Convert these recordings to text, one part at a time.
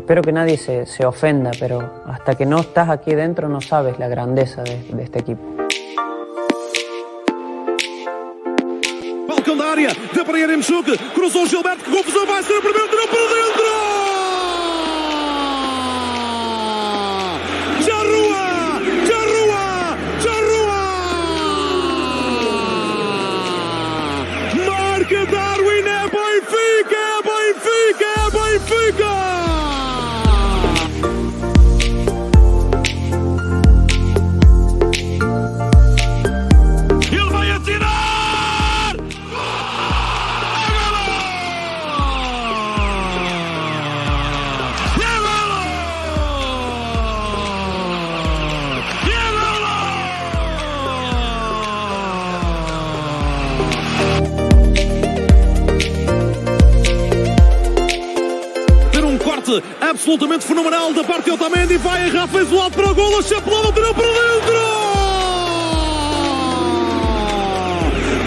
espero que nadie se, se, ofenda, pero hasta que no estás aquí dentro no sabes la grandeza de, de este equipo. Balcão da área, de Pereira choque, cruzou Gilberto, que confusão vai ser o primeiro, tirou para dentro! Absolutamente fenomenal da parte de Otamendi. Vai errar, fez para o golo, a chapelada tirou para dentro!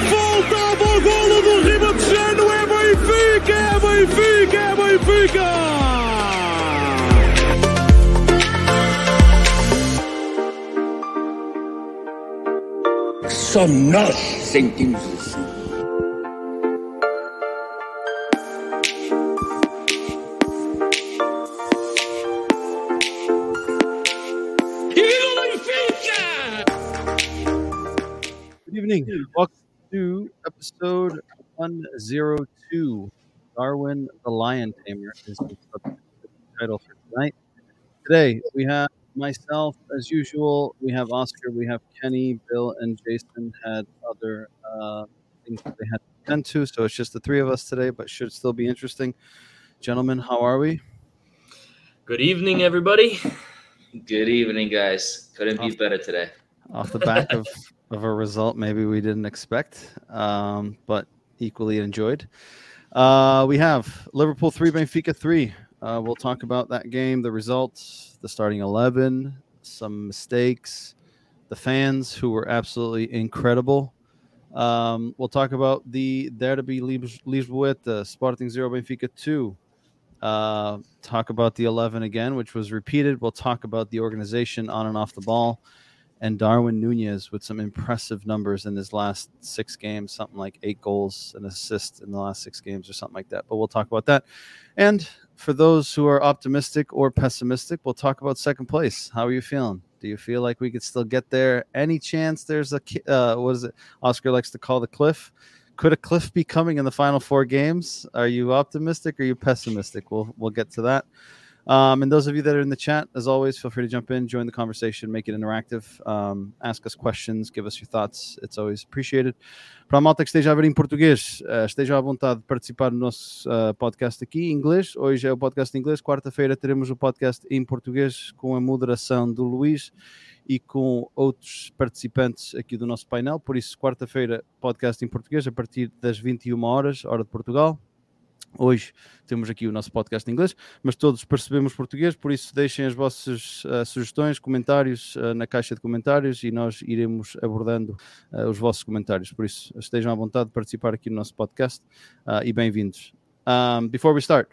Voltava o golo do Ribatejano, é Benfica, é Benfica, é Benfica! Só nós sentimos isso. 102. Darwin the Lion Tamer is the title for tonight. Today we have myself, as usual. We have Oscar, we have Kenny, Bill, and Jason had other uh, things that they had to attend to. So it's just the three of us today, but should still be interesting. Gentlemen, how are we? Good evening, everybody. Good evening, guys. Couldn't be better today. Off the back of of a result maybe we didn't expect, um, but equally enjoyed. Uh, we have Liverpool 3, Benfica 3. Uh, we'll talk about that game, the results, the starting 11, some mistakes, the fans who were absolutely incredible. Um, we'll talk about the Derby Lisboeta, Sporting 0, Benfica 2. Uh, talk about the 11 again, which was repeated. We'll talk about the organization on and off the ball and Darwin Nunez with some impressive numbers in his last six games, something like eight goals and assists in the last six games or something like that. But we'll talk about that. And for those who are optimistic or pessimistic, we'll talk about second place. How are you feeling? Do you feel like we could still get there? Any chance there's a uh, what is it? Oscar likes to call the cliff. Could a cliff be coming in the final four games? Are you optimistic or are you pessimistic? We'll we'll get to that. Um, and those of you that are in the chat, as always, feel free to jump in, join the conversation, make it interactive, um, ask us questions, give us your thoughts. It's always apprecited. Para a malta que esteja a ver em português, uh, estejam à vontade de participar do nosso uh, podcast aqui em inglês. Hoje é o podcast em inglês, quarta-feira teremos o podcast em português com a moderação do Luís e com outros participantes aqui do nosso painel. Por isso, quarta-feira, podcast em português a partir das 21 horas, hora de Portugal. Hoje temos aqui o nosso podcast em inglês, mas todos percebemos português, por isso deixem as vossas uh, sugestões, comentários uh, na caixa de comentários e nós iremos abordando uh, os vossos comentários. Por isso, estejam à vontade de participar aqui no nosso podcast e bem-vindos. Um, before we start,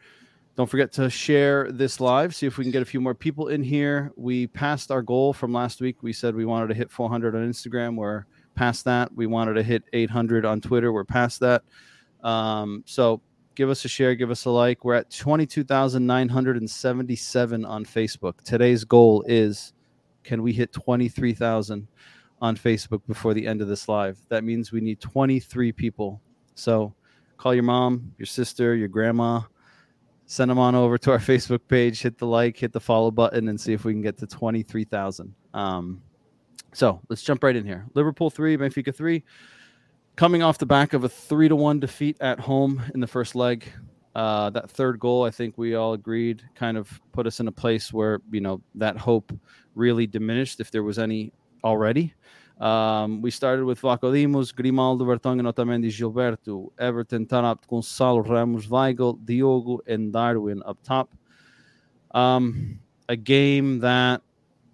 don't forget to share this live. See if we can get a few more people in here. We passed our goal from last week. We said we wanted to hit 400 on Instagram. We're past that. We wanted to hit 800 on Twitter. We're past that. Um, so give us a share, give us a like. We're at 22,977 on Facebook. Today's goal is can we hit 23,000 on Facebook before the end of this live? That means we need 23 people. So call your mom, your sister, your grandma, send them on over to our Facebook page, hit the like, hit the follow button, and see if we can get to 23,000. Um, so let's jump right in here. Liverpool 3, Benfica 3 coming off the back of a three to one defeat at home in the first leg. Uh, that third goal, I think we all agreed, kind of put us in a place where you know that hope really diminished, if there was any already. Um, we started with Vlachodimos, Grimaldo, Vertonghen, Otamendi, Gilberto, Everton, Taarabt, Gonçalo, Ramos, Weigl, Diogo, and Darwin up top. Um, a game that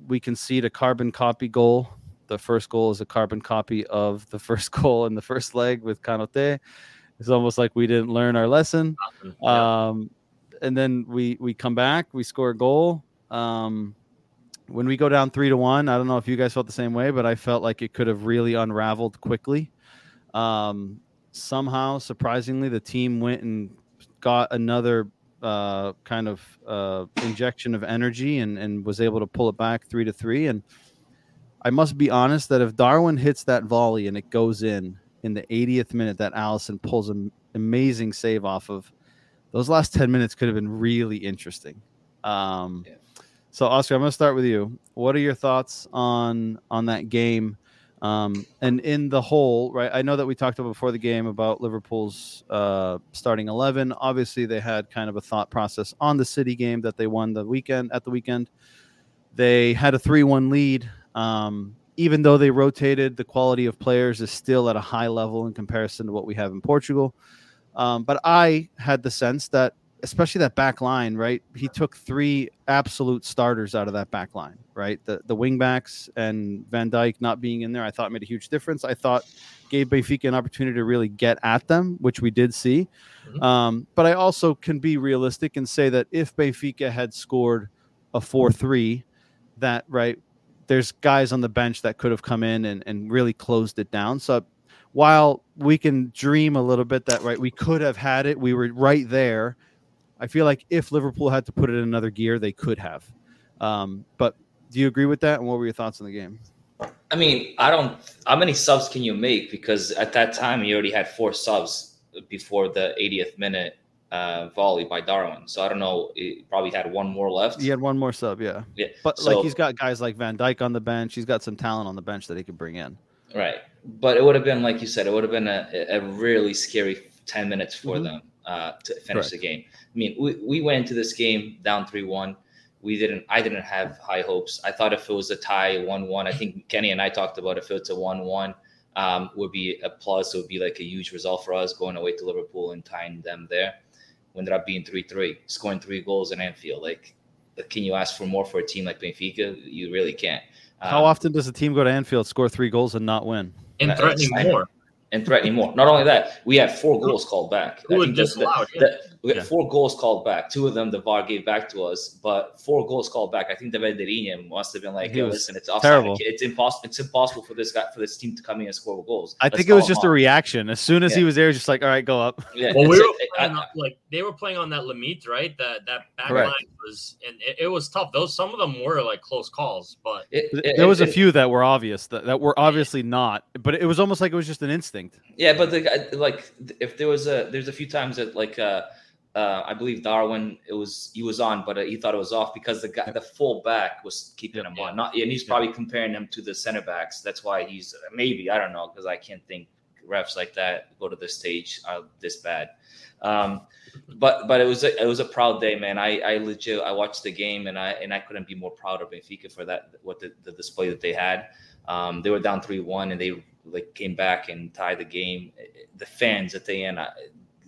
we concede a carbon copy goal the first goal is a carbon copy of the first goal in the first leg with Konaté. It's almost like we didn't learn our lesson. Um, and then we we come back, we score a goal. Um, when we go down three to one, I don't know if you guys felt the same way, but I felt like it could have really unraveled quickly. Um, somehow, surprisingly, the team went and got another uh, kind of uh, injection of energy and, and was able to pull it back three to three. And I must be honest that if Darwin hits that volley and it goes in in the 80th minute, that Alisson pulls an amazing save off of, those last 10 minutes could have been really interesting. Um, Yeah. So, Oscar, I'm going to start with you. What are your thoughts on on that game? Um, and in the whole, right? I know that we talked about before the game about Liverpool's uh, starting eleven. Obviously, they had kind of a thought process on the City game that they won the weekend at the weekend. They had a three-one lead. Um, even though they rotated, the quality of players is still at a high level in comparison to what we have in Portugal. Um, but I had the sense that, especially that back line, right? He took three absolute starters out of that back line, right? The the wing backs and Van Dijk not being in there, I thought made a huge difference. I thought gave Benfica an opportunity to really get at them, which we did see. Mhm. Um, but I also can be realistic and say that if Benfica had scored a 4 3, that, right, there's guys on the bench that could have come in and, and really closed it down. So while we can dream a little bit that, right, we could have had it, we were right there. I feel like if Liverpool had to put it in another gear, they could have. Um, but do you agree with that? And what were your thoughts on the game? I mean, I don't. How many subs can you make? Because at that time, you already had four subs before the 80th minute uh, volley by Darwin. So I don't know. He probably had one more left. He had one more sub, yeah. Yeah. But So- like he's got guys like Van Dijk on the bench. He's got some talent on the bench that he could bring in. Right. But it would have been, like you said, it would have been a, a really scary 10 minutes for Mhm. them uh, to finish the game. I mean, we, we went into this game down 3 1. We didn't, I didn't have high hopes. I thought if it was a tie 1 1, I think Kenny and I talked about if it's a 1 1, um, would be a plus. It would be like a huge result for us going away to Liverpool and tying them there. We ended up being 3 3, scoring three goals in Anfield. Like, can you ask for more for a team like Benfica? You really can't. How Um, often does a team go to Anfield, score three goals, and not win? and threatening more. and threatening more. Not only that, we had four goals called back. Who I would think the- disallow the- we had Yeah. four goals called back. Two of them the VAR gave back to us, but four goals called back. I think the bandeirinha must have been like, He "Yo, listen, it's offside. terrible. It's impossible. It's impossible for this guy for this team to come in and score goals." I Let's think it was call him just a reaction. As soon as he was there, just like, all right, go up. Yeah, Well, we it's- were it- playing I- on, like they were playing on that Limit, right? That that back Correct. line was, and it, it was tough. Those some of them were like close calls, but it- it- There was a it- few that were obvious that, that were obviously not, but it was almost like it was just an instinct. Yeah, but the like if there was a there's a few times that like uh uh I believe Darwin it was he was on but uh, he thought it was off because the guy the full back was keeping him on. Not and he's probably comparing him to the center backs. That's why he's maybe I don't know because I can't think refs like that go to this stage are this bad. Um but but it was a, it was a proud day man. I I legit I watched the game and I and I couldn't be more proud of Benfica for that what the, the display that they had. Um they were down 3-1 and they like came back and tied the game. The fans at the end, I,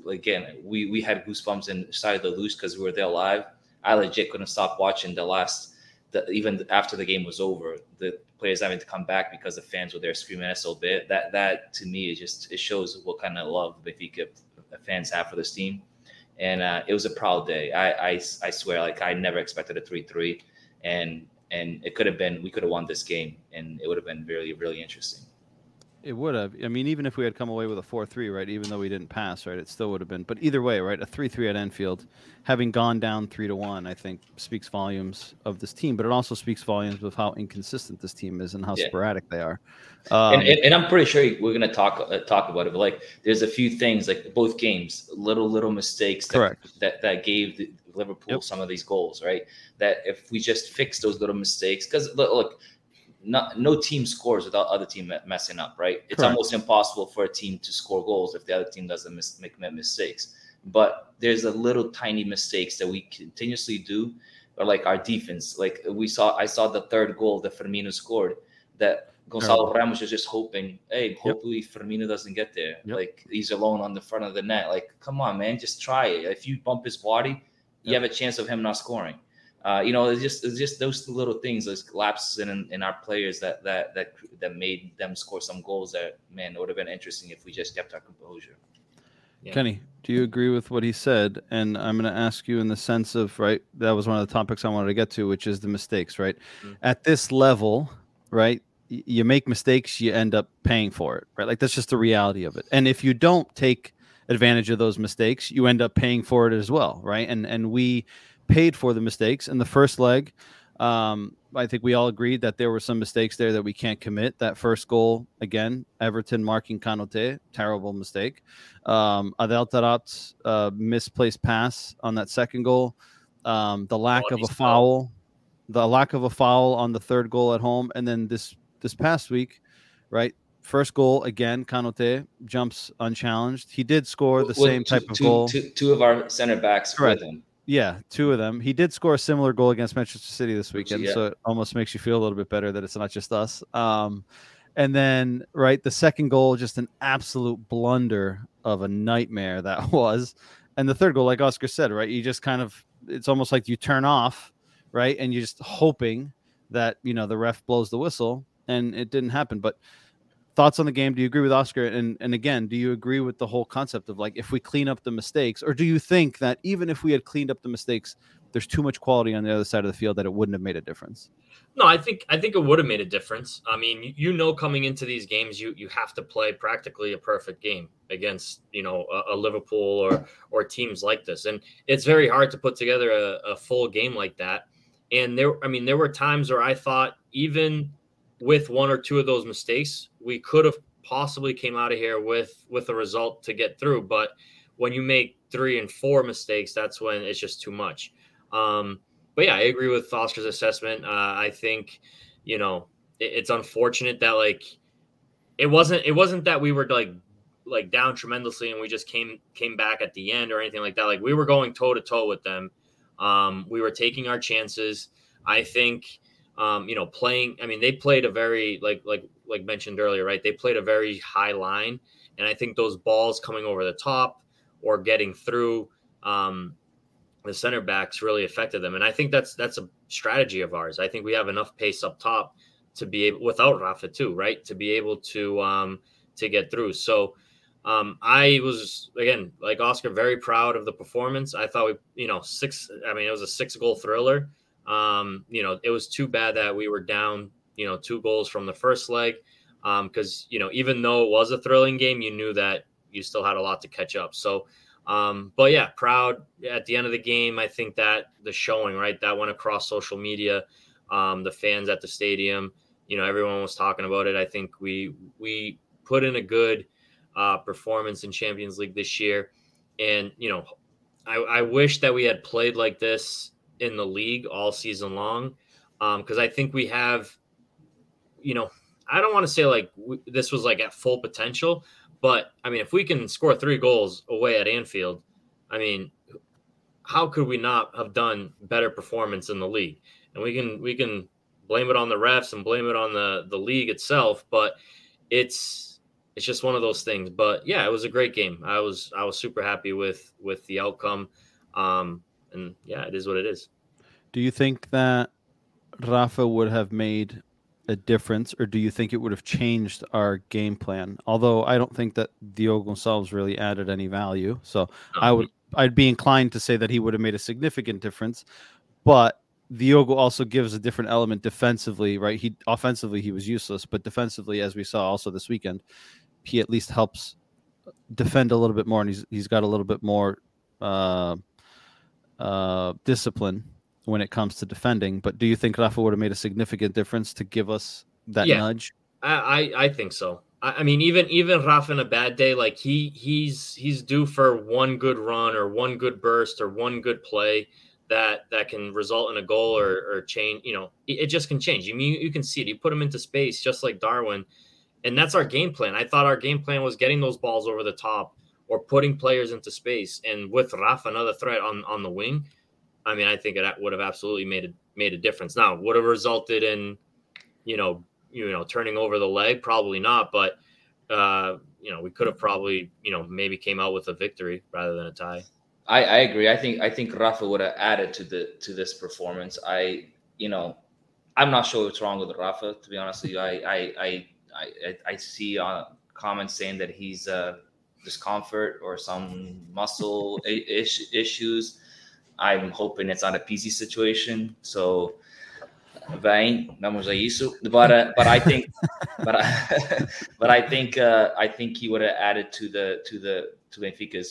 again, we we had goosebumps and started to lose because we were there live. I legit couldn't stop watching the last, the, even after the game was over. The players having to come back because the fans were there screaming us a bit. That that to me is just it shows what kind of love Benfica fans have for this team. And uh, it was a proud day. I, I I swear, like I never expected a three three, and and it could have been we could have won this game, and it would have been really really interesting. It would have. I mean, even if we had come away with a 4 3, right, even though we didn't pass, right, it still would have been. But either way, right, a 3 3 at Anfield, having gone down 3 to 1, I think speaks volumes of this team, but it also speaks volumes of how inconsistent this team is and how Yeah. sporadic they are. Um, and, and, and I'm pretty sure we're gonna talk uh, talk about it. But like, there's a few things like both games, little little mistakes that Correct. that, that gave the Liverpool Yep. some of these goals, right? That if we just fix those little mistakes, because look, look, not no team scores without other team messing up, right? It's Correct. almost impossible for a team to score goals if the other team doesn't mis- make mistakes. But there's a little tiny mistakes that we continuously do, or like our defense. Like we saw, I saw the third goal that Firmino scored. That Gonçalo Ramos is just hoping, hey, hopefully Firmino doesn't get there. Yep. Like he's alone on the front of the net. Like, come on, man, just try it. If you bump his body, you have a chance of him not scoring. Uh, you know, it's just it's just those little things, those lapses in in our players that that that that made them score some goals. That man, it would have been interesting if we just kept our composure. Yeah. Kenny, Do you agree with what he said? And I'm going to ask you in the sense of right. That was one of the topics I wanted to get to, which is the mistakes. Right, Mhm. at this level, right, you make mistakes, you end up paying for it. Right, like that's just the reality of it. And if you don't take advantage of those mistakes, you end up paying for it as well. Right, and and we paid for the mistakes in the first leg. Um, I think we all agreed that there were some mistakes there that we can't commit. That first goal, again, Everton marking Konaté, terrible mistake. Um, Adel Taarabt's uh, misplaced pass on that second goal. Um, the lack of a foul, the lack of a foul on the third goal at home, and then this this past week, right? First goal again, Konaté jumps unchallenged. He did score the With same two- type of two- goal. two- two of our center backs Correct. with him. Yeah, two of them. He did score a similar goal against Manchester City this weekend, yeah. so it almost makes you feel a little bit better that it's not just us. Um, and then, right, the second goal, just an absolute blunder of a nightmare that was. And the third goal, like Oscar said, right, you just kind of, it's almost like you turn off, right, and you're just hoping that you know the ref blows the whistle, and it didn't happen. But thoughts on the game? Do you agree with Oscar? And and again, do you agree with the whole concept of like if we clean up the mistakes, or do you think that even if we had cleaned up the mistakes, there's too much quality on the other side of the field that it wouldn't have made a difference? No, I think I think it would have made a difference. I mean, you, know, coming into these games, you you have to play practically a perfect game against you know a, a Liverpool or or teams like this, and it's very hard to put together a, a full game like that. And there, I mean, there were times where I thought even with one or two of those mistakes, we could have possibly came out of here with with a result to get through. But when you make three and four mistakes, that's when it's just too much. Um, but yeah, I agree with Oscar's assessment. Uh, I think, you know, it, it's unfortunate that like it wasn't it wasn't that we were like like down tremendously and we just came came back at the end or anything like that. Like we were going toe to toe with them. Um, we were taking our chances. I think, um, you know, playing. I mean, they played a very like like like mentioned earlier, right? They played a very high line, and I think those balls coming over the top or getting through. Um, the center backs really affected them. And I think that's that's a strategy of ours. I think we have enough pace up top to be able without Rafa too, right? To be able to um to get through. So um I was again like Oscar very proud of the performance. I thought we, you know, six I mean it was a six goal thriller. Um, you know, it was too bad that we were down, you know, two goals from the first leg. Um, because you know, even though it was a thrilling game, you knew that you still had a lot to catch up. So um, but yeah, proud at the end of the game. I think that the showing, right, that went across social media. Um, the fans at the stadium, you know, everyone was talking about it. I think we we put in a good uh, performance in Champions League this year, and you know, I, I wish that we had played like this in the league all season long, because I think we have, you know, I don't want to say like this was like at full potential, but I mean, if we can score three goals away at Anfield, I mean, how could we not have done better performance in the league? And we can we can blame it on the refs and blame it on the the league itself, but it's it's just one of those things. But yeah, it was a great game. I was I was super happy with with the outcome. Um, and yeah, it is what it is. Do you think that Rafa would have made a difference, or do you think it would have changed our game plan? Although I don't think that Diogo Gonçalves really added any value, so I would I'd be inclined to say that he would have made a significant difference. But Diogo also gives a different element defensively, right? He offensively he was useless, but defensively, as we saw also this weekend, he at least helps defend a little bit more, and he's he's got a little bit more uh, uh, discipline when it comes to defending. But do you think Rafa would have made a significant difference to give us that Yeah. nudge? I, I, I think so. I, I mean, even even Rafa in a bad day, like he he's he's due for one good run or one good burst or one good play that that can result in a goal or or change. You know, it, it just can change. You mean you can see it. You put him into space just like Darwin, and that's our game plan. I thought our game plan was getting those balls over the top or putting players into space. And with Rafa, another threat on on the wing, I mean, I think it would have absolutely made a made a difference. Now, would have resulted in, you know, you know, turning over the leg, probably not. But uh, you know, we could have probably, you know, maybe came out with a victory rather than a tie. I, I agree. I think I think Rafa would have added to the to this performance. I you know, I'm not sure what's wrong with Rafa. To be honest with you, I I I I, I see uh, comments saying that he's uh discomfort or some muscle ish, issues. I'm hoping it's not a PC situation. So, bem, vamos a isso. But uh, but I think but I but I think uh, I think he would have added to the to the to Benfica's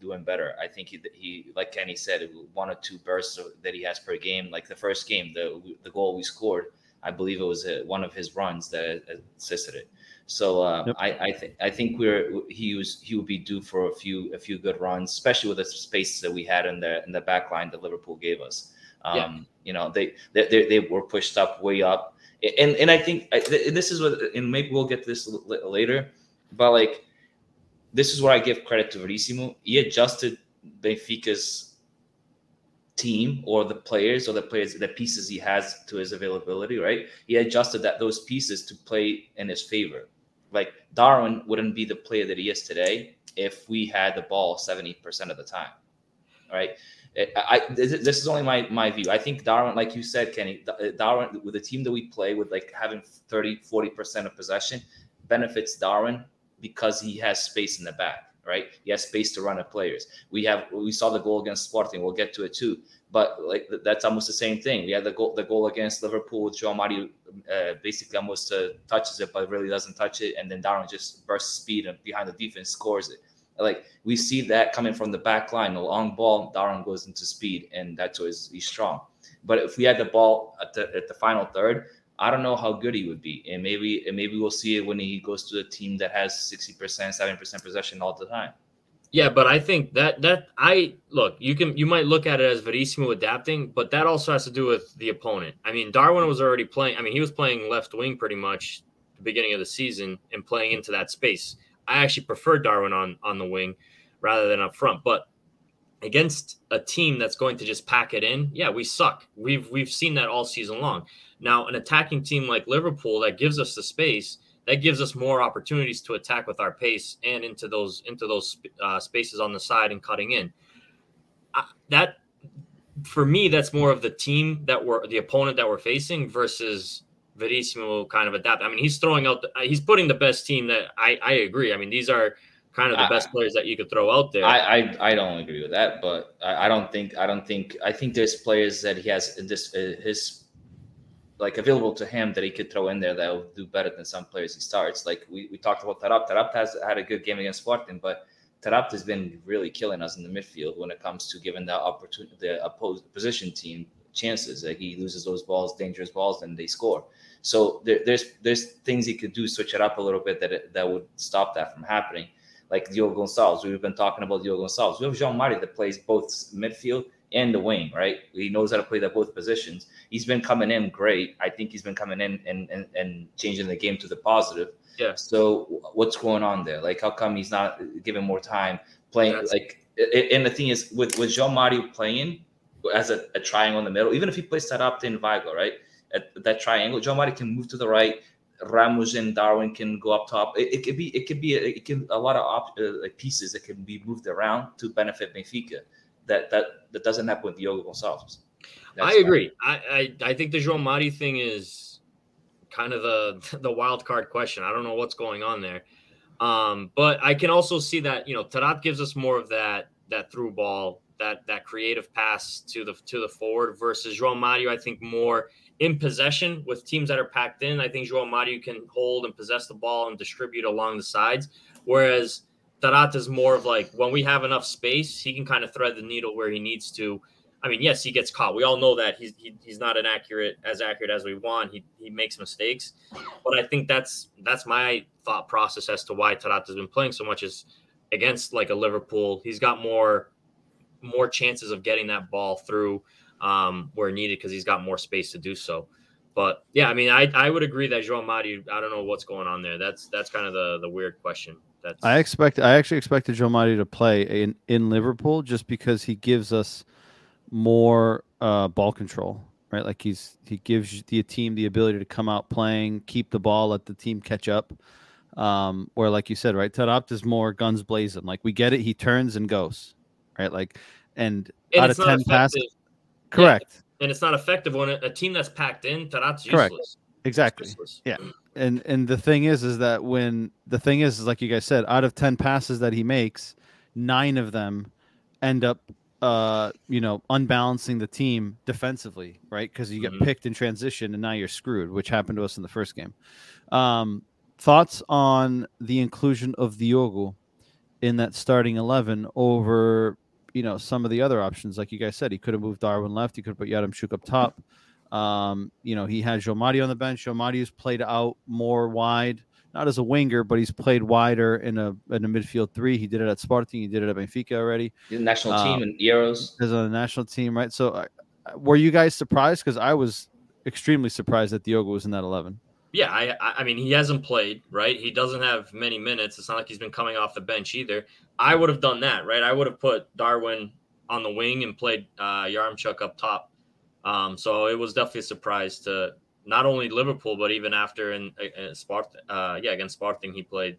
doing better. I think he he like Kenny said, one or two bursts that he has per game. Like the first game, the the goal we scored, I believe it was a, uh, one of his runs that assisted it. So uh, yep. I, I think I think we're he was he would be due for a few a few good runs, especially with the space that we had in the in the back line that Liverpool gave us. Um, yeah. You know, they, they they were pushed up way up, and and I think I, this is what, and maybe we'll get this later, but like this is where I give credit to Verissimo. He adjusted Benfica's team or the players or the players the pieces he has to his availability. Right, he adjusted that those pieces to play in his favor like Darwin wouldn't be the player that he is today if we had the ball 70% of the time. Right. I, this is only my, my view. I think Darwin, like you said, Kenny, uh, Darwin with the team that we play with like having 30, 40% of possession benefits Darwin because he has space in the back right? He has space to run at players. We have we saw the goal against Sporting. We'll get to it too. But like that's almost the same thing. We had the goal the goal against Liverpool João Mario uh, basically almost uh, touches it, but really doesn't touch it, and then Darwin just bursts speed and behind the defense scores it. Like we see that coming from the back line, a long ball, Darwin goes into speed, and that's why he's strong. But if we had the ball at the at the final third, I don't know how good he would be, and maybe and maybe we'll see it when he goes to a team that has sixty percent, seven percent possession all the time. Yeah, but I think that that I look, you can you might look at it as Verissimo adapting, but that also has to do with the opponent. I mean, Darwin was already playing. I mean, he was playing left wing pretty much the beginning of the season and playing into that space. I actually prefer Darwin on on the wing rather than up front, but against a team that's going to just pack it in, yeah, we suck. We've we've seen that all season long. Now, an attacking team like Liverpool that gives us the space, that gives us more opportunities to attack with our pace and into those into those uh, spaces on the side and cutting in. Uh, that for me, that's more of the team that we're the opponent that we're facing versus Verissimo kind of adapt. I mean, he's throwing out, the, he's putting the best team that I I agree. I mean, these are kind of the best players that you could throw out there. I, I, I don't agree with that, but I, I, don't think I don't think I think there's players that he has in this uh, his like available to him that he could throw in there that will do better than some players he starts. Like we, we talked about Taarabt. Taarabt has had a good game against Sporting, but Taarabt has been really killing us in the midfield when it comes to giving the opportunity the opposed position team chances. Like he loses those balls, dangerous balls, and they score. So there, there's there's things he could do, switch it up a little bit that that would stop that from happening. Like Diogo Gonçalves, we've been talking about Diogo Gonçalves. We have João Mari that plays both midfield and the wing, right? He knows how to play that both positions. He's been coming in great. I think he's been coming in and, and, and changing the game to the positive. Yeah. So what's going on there? Like, how come he's not given more time playing? That's like, and the thing is, with with João Mario playing as a, a, triangle in the middle, even if he plays that up in Weigl, right? At that triangle, João Mario can move to the right. Ramos and Darwin can go up top. It, it could be, it could be, a, it can a lot of op, uh, like pieces that can be moved around to benefit Benfica that that that doesn't happen with Diogo Gonçalves. That's I agree. I, I I think the João Mari thing is kind of the the wild card question. I don't know what's going on there. Um, but I can also see that you know Taarabt gives us more of that that through ball, that that creative pass to the to the forward versus João Mario. I think more in possession with teams that are packed in. I think João Mario can hold and possess the ball and distribute along the sides, whereas Taarabt is more of like when we have enough space, he can kind of thread the needle where he needs to. I mean, yes, he gets caught. We all know that he's he, he's not an accurate as accurate as we want. He he makes mistakes, but I think that's that's my thought process as to why Taarabt's been playing so much is against like a Liverpool. He's got more more chances of getting that ball through um, where needed because he's got more space to do so. But yeah, I mean, I, I would agree that João Mari. I don't know what's going on there. That's that's kind of the the weird question. That's I expect. I actually expected João Mario to play in in Liverpool just because he gives us more uh, ball control, right? Like he's he gives the team the ability to come out playing, keep the ball, let the team catch up. Um, or like you said, right? Taarabt is more guns blazing. Like we get it, he turns and goes, right? Like and, and out of ten passes, correct. Yeah, and it's not effective when a, a team that's packed in. Taarabt's useless. Exactly. useless. Yeah. And and the thing is is that when the thing is is like you guys said, out of 10 passes that he makes, 9 of them end up uh you know unbalancing the team defensively right? Because you get Mhm. picked in transition and now you're screwed which happened to us in the first game. Um thoughts on the inclusion of Diogo in that starting 11 over you know some of the other options? Like you guys said he could have moved darwin left he could have put Yaremchuk up top um, you know, he had João Mario on the bench. João Mario's played out more wide, not as a winger, but he's played wider in a in a midfield three. He did it at Sporting. He did it at Benfica already. The national Um, team and Euros. As on the national team, right? So, uh, were you guys surprised? Because I was extremely surprised that Diogo was in that eleven. Yeah, I I I mean he hasn't played, right? He doesn't have many minutes. It's not like he's been coming off the bench either. I would have done that, right? I would have put Darwin on the wing and played uh Yaremchuk up top. Um, so it was definitely a surprise to not only Liverpool, but even after in, in Sparta, uh, yeah, against Sporting, he played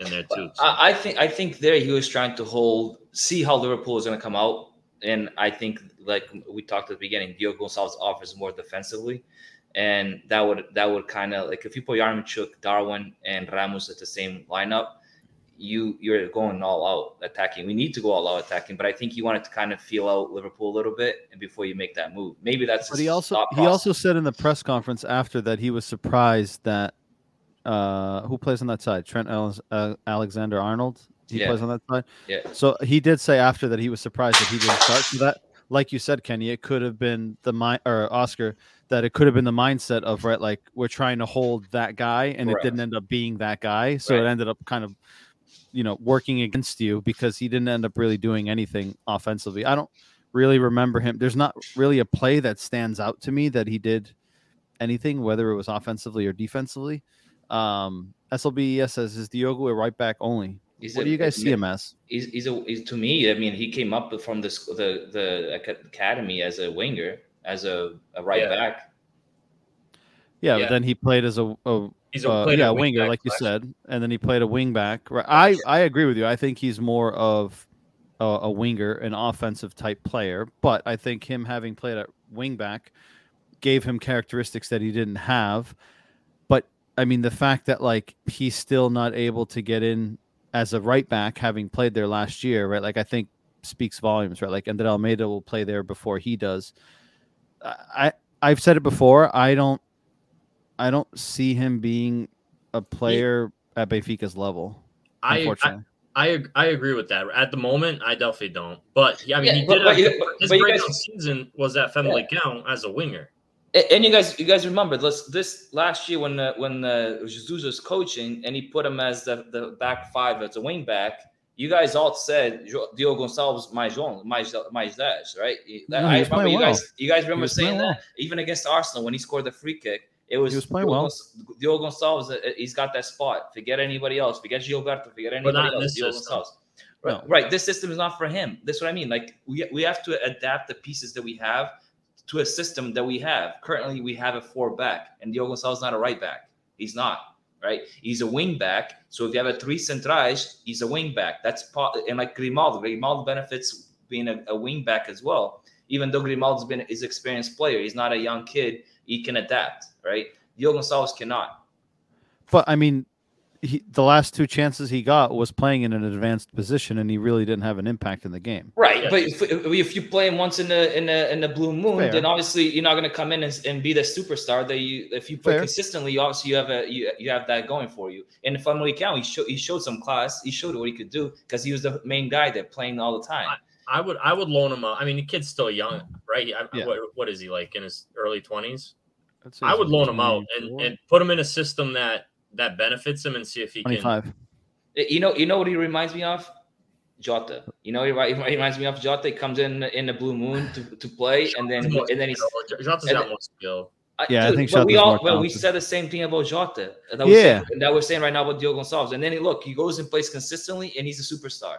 in there too. So. I, I think I think there he was trying to hold, see how Liverpool is going to come out, and I think like we talked at the beginning, Diogo Gonçalves offers more defensively, and that would that would kind of like if you put Yaremchuk, Darwin, and Ramos at the same lineup, you you're going all out attacking. We need to go all out attacking, but I think you wanted to kind of feel out Liverpool a little bit and before you make that move. Maybe that's But he also he also said in the press conference after that he was surprised that uh who plays on that side? Trent Alex- uh, Alexander Arnold. He Yeah. plays on that side. Yeah. So he did say after that he was surprised that he didn't start. So that, like you said, Kenny, it could have been the mind or Oscar that it could have been the mindset of right, like we're trying to hold that guy, and Correct. it didn't end up being that guy. So Right. it ended up kind of, you know, working against you because he didn't end up really doing anything offensively. I don't really remember him. There's not really a play that stands out to me that he did anything, whether it was offensively or defensively. Um, SLBES says is Diogo a right back only. He's What a- do you guys see him as? he's, he's a he's, to me. I mean, he came up from the the the academy as a winger, as a, a right Yeah. back. Yeah, Yeah. but then he played as a, a He's a uh, yeah a winger, like you said, and then he played a wing back. Right, I I agree with you. I think he's more of a, a winger, an offensive type player. But I think him having played at wing back gave him characteristics that he didn't have. But I mean, the fact that like he's still not able to get in as a right back, having played there last year, right? Like I think speaks volumes, right? Like André Almeida will play there before he does. I I've said it before. I don't I don't see him being a player at Benfica's level. I, I I I agree with that. At the moment, I definitely don't. But yeah, I mean, Yeah, he did. but have, you- but- his but breakout guys- season was at Famalicão as a winger. And you guys, you guys remember this this last year when uh, when uh, Jesus was coaching and he put him as the, the back five as a wing back. You guys all said Jo- Diogo Gonçalves mais João, mais mais dez, right? No, I remember you well. guys. You guys remember saying playing that even against Arsenal when he scored the free kick. It was, was playing Diogo well. Gonç- Diogo Gonçalves. uh, He's got that spot. Forget anybody else. Forget Gilberto. Forget But not anybody else. Diogo. Gonçalves. Right, No. right. This system is not for him. That's what I mean. Like we we have to adapt the pieces that we have to a system that we have. Currently, we have a four back, and Diogo Gonçalves is not a right back. He's not right. He's a wing back. So if you have a three centrais, he's a wing back. That's part. And like Grimaldo, Grimaldo benefits being a, a wing back as well. Even though Grimaldo's been is experienced player, he's not a young kid. He can adapt, right? Diogo Gonçalves cannot. but I mean, he, the last two chances he got was playing in an advanced position, and he really didn't have an impact in the game. Right, Yeah. but if, if you play him once in the in the in the blue moon, Fair. then obviously you're not going to come in and, and be the superstar that you. If you play Fair. consistently, you obviously you have a you, you have that going for you. And if I'm count, he showed he showed some class. He showed what he could do because he was the main guy that playing all the time. I would I would loan him out. I mean, the kid's still young, right? I, Yeah. what, what is he like in his early twenties? I'd I would loan him out and, and put him in a system that that benefits him and see if he can. 25. Eh, you know, you know what he reminds me of? Jota. You know, he, he reminds me of Jota. He comes in in the blue moon to, to play, and then and then he's skill. Jota's and got more skill. I- Yeah, I think but we Jota's all more well, we said the same thing about Jota. That was Yeah. saying, that we're saying right now about Diogo Gonçalves. And then he look, he goes and plays consistently, and he's a superstar.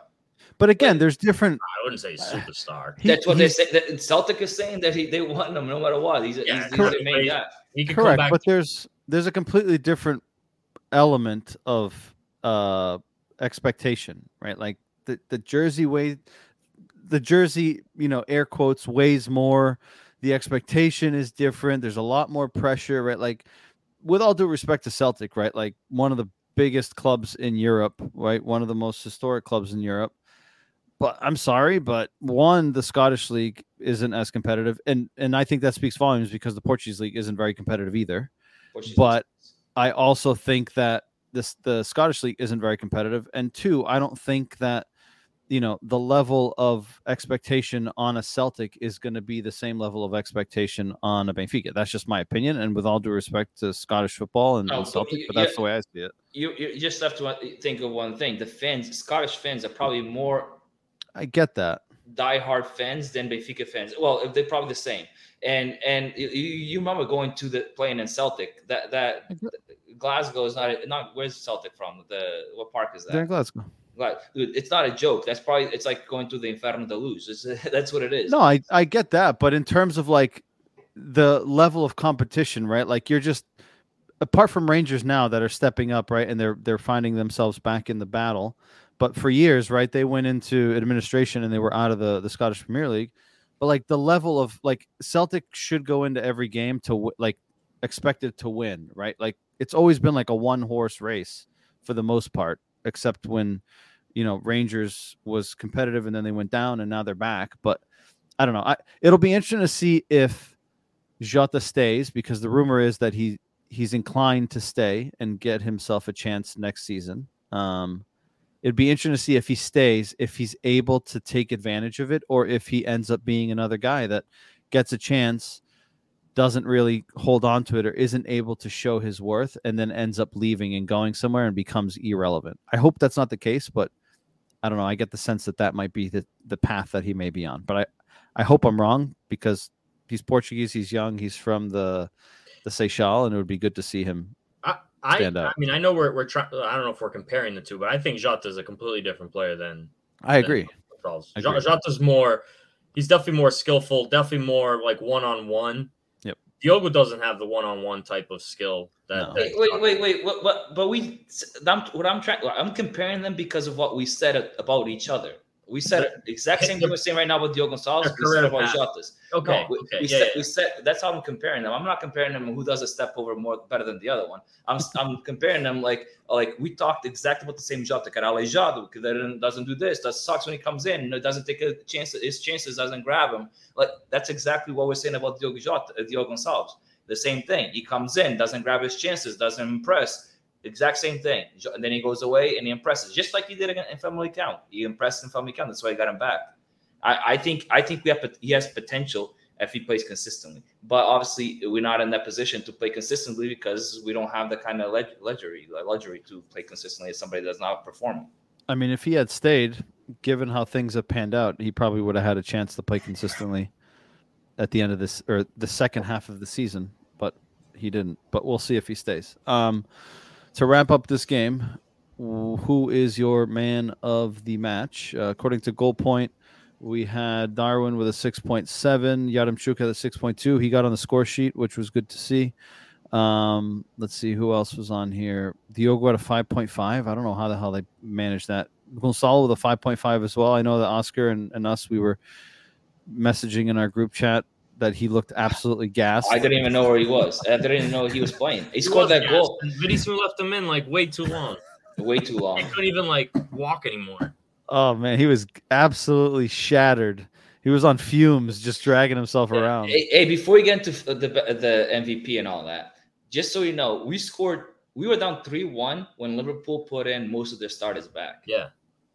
But again, there's different. I wouldn't say superstar. he- That's what they say. That Celtic is saying that he, they want him no matter what. He's, Yeah, he's, he's correct. their main guy. He could come correct back. but there's there's a completely different element of uh expectation right like the the jersey weight the jersey you know air quotes weighs more the expectation is different there's a lot more pressure right like with all due respect to Celtic, right? Like one of the biggest clubs in Europe, right? One of the most historic clubs in Europe. But I'm sorry, but one, the Scottish league isn't as competitive, and and I think that speaks volumes because the Portuguese league isn't very competitive either. Portuguese But- I also think that this the Scottish league isn't very competitive, and two, I don't think that you know the level of expectation on a Celtic is going to be the same level of expectation on a Benfica. That's just my opinion, and with all due respect to Scottish football and, Oh, and but Celtic, y- but that's yeah. the way I see it. you you just have to uh, think of one thing: the fans, Scottish fans, are probably more I get that. diehard fans than Benfica fans. Well, they're probably the same. And and you, you remember going to the playing in Celtic. That that Glasgow is not not where's Celtic from? The what park is They're in that? Glasgow. Like, dude, it's not a joke. That's probably it's like going to the Inferno de Luz. It's, that's what it is. No, I I get that, but in terms of like the level of competition, right? Like you're just apart from Rangers now that are stepping up, right, and they're they're finding themselves back in the battle. But for years, right, they went into administration and they were out of the the Scottish Premier League. But like the level of like Celtic should go into every game to like expected to win, right? Like it's always been like a one horse race for the most part, except when you know Rangers was competitive and then they went down and now they're back. But I don't know. I, it'll be interesting to see if Jota stays because the rumor is that he he's inclined to stay and get himself a chance next season. Um, it'd be interesting to see if he stays, if he's able to take advantage of it, or if he ends up being another guy that gets a chance, doesn't really hold on to it, or isn't able to show his worth, and then ends up leaving and going somewhere and becomes irrelevant. I hope that's not the case, but I don't know. I get the sense that that might be the, the path that he may be on, but I, I hope I'm wrong because he's Portuguese, he's young, he's from the the Seychelles, and it would be good to see him. I, I, stand. I mean, I know we're we're trying. I don't know if we're comparing the two, but I think Jota is a completely different player than I agree. Charles. I agree. Jota's more. He's definitely more skillful. Definitely more like one on one. Yep. Diogo doesn't have the one on one type of skill that. No. that Wait, wait, wait, wait. What, what, but we, I'm, what I'm trying, I'm comparing them because of what we said about each other. We said the exact same thing we're saying right now with Diogo Gonçalves. Their We said about path. Jotas. Okay. No, we, okay. we yeah, said, yeah. we said that's how I'm comparing them. I'm not comparing them who does a step over more better than the other one. I'm I'm comparing them like like we talked exactly about the same Jota. Caralejado that doesn't do this. That sucks when he comes in. It doesn't take a chance. His chances doesn't grab him. Like that's exactly what we're saying about Diogo Jota, uh, Diogo Gonçalves. The same thing. He comes in, doesn't grab his chances, doesn't impress. Exact same thing. And then he goes away and he impresses, just like he did in Famalicão. He impressed in Famalicão. That's why he got him back. I, I think I think we have he has potential if he plays consistently. But obviously, we're not in that position to play consistently because we don't have the kind of luxury luxury to play consistently as somebody that's not performing. I mean, if he had stayed, given how things have panned out, he probably would have had a chance to play consistently at the end of this or the second half of the season, but he didn't. But we'll see if he stays. Um, to wrap up this game, who is your man of the match? Uh, according to Goal Point, we had Darwin with a 6.7, Yaremchuk at a 6.2. He got on the score sheet, which was good to see. Um, let's see who else was on here. Diogo at a 5.5. I don't know how the hell they managed that. Gonçalo with a 5.5 as well. I know that Oscar and, and us, we were messaging in our group chat that he looked absolutely gassed. I didn't even know where he was. I didn't even know he was playing. He He scored that gassed, goal and Vinicius left him in like way too long. way too long. He couldn't even like walk anymore. Oh man, he was absolutely shattered. He was on fumes, just dragging himself around. Hey, hey, before we get into the the MVP and all that, just so you know, we scored. We were down three one when Liverpool put in most of their starters back. Yeah.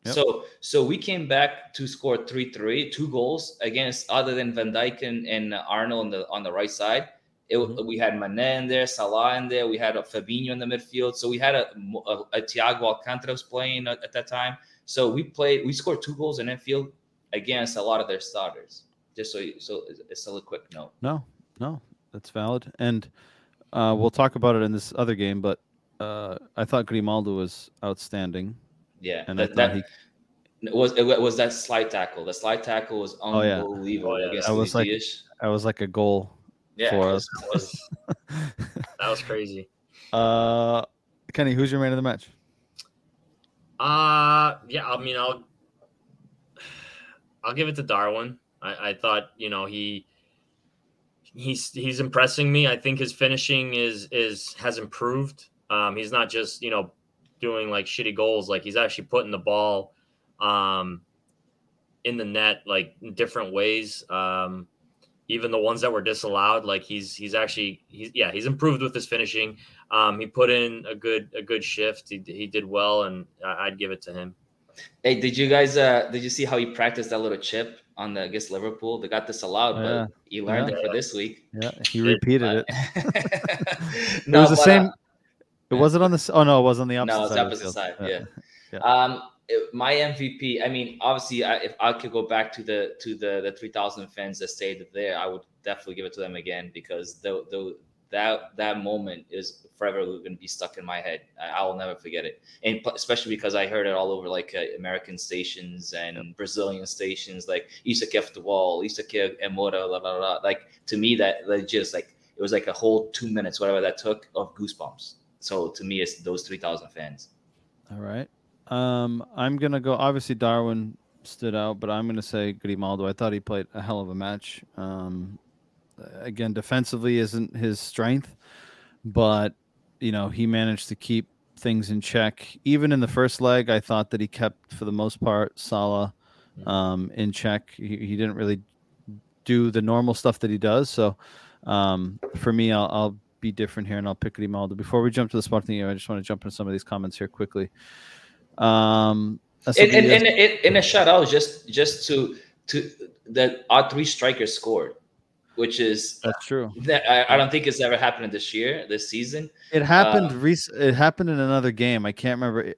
Yep. So so we came back to score 3-3, goals against other than Van Dijk and, and Arnold on the on the right side. It, Mhm. We had Mané in there, Salah in there. We had a Fabinho in the midfield. So we had a, a, a Thiago Alcantara was playing at, at that time. So we played. We scored two goals in Anfield against a lot of their starters. Just so you, so it's- it's a quick note. No, no, that's valid. And uh, we'll talk about it in this other game, but uh, I thought Grimaldo was outstanding. Yeah, And that, that he, was it was that slide tackle. The slide tackle was Oh, yeah. unbelievable Oh, yeah, against that was like- Diaz. that was like a goal Yeah, for it us. was- That was crazy. uh, Kenny, who's your man of the match? Uh yeah, I mean I'll I'll give it to Darwin. I, I thought, you know, he he's he's impressing me. I think his finishing is is has improved. Um, he's not just you know doing like shitty goals. Like he's actually putting the ball um, in the net like in different ways. Um, even the ones that were disallowed, like he's he's actually he's yeah he's improved with his finishing. Um, he put in a good a good shift. He, he did well, and I'd give it to him. Hey, did you guys uh did you see how he practiced that little chip on the against Liverpool? They got disallowed, yeah. but he learned Yeah. it for this week. Yeah, he repeated it. it it was the but, uh, same. It was it on the. Oh no, it was on the opposite No, it's side. opposite side. Yeah. Yeah. Um, it- my MVP. I mean, obviously, I, if I could go back to the to the the three thousand fans that stayed there, I would definitely give it to them again because the the that that moment is forever going to be stuck in my head. I, will never forget it, and especially because I heard it all over like uh, American stations and Brazilian stations, like Isakef the wall, Isa Kef Emora, la, la, la. like to me that that just like it was like a whole two minutes, whatever that took, of goosebumps. So to me, it's those three thousand fans. All right. Um, I'm gonna go. Obviously, Darwin stood out, but I'm gonna say Grimaldo. I thought he played a hell of a match. Um, again, defensively isn't his strength, but you know he managed to keep things in check. Even in the first leg, I thought that he kept, for the most part, Salah um, in check. He, he didn't really do the normal stuff that he does. So um, for me, I'll, I'll be different here and I'll pick Grimaldo. Before we jump to the Sporting, I just want to jump into some of these comments here quickly. Um, and, and, and, and, a shout out just just to to that our three strikers scored, which is that's true. that I, I don't think it's ever happened this year, this season. It happened. Uh, rec- it happened in another game. I can't remember.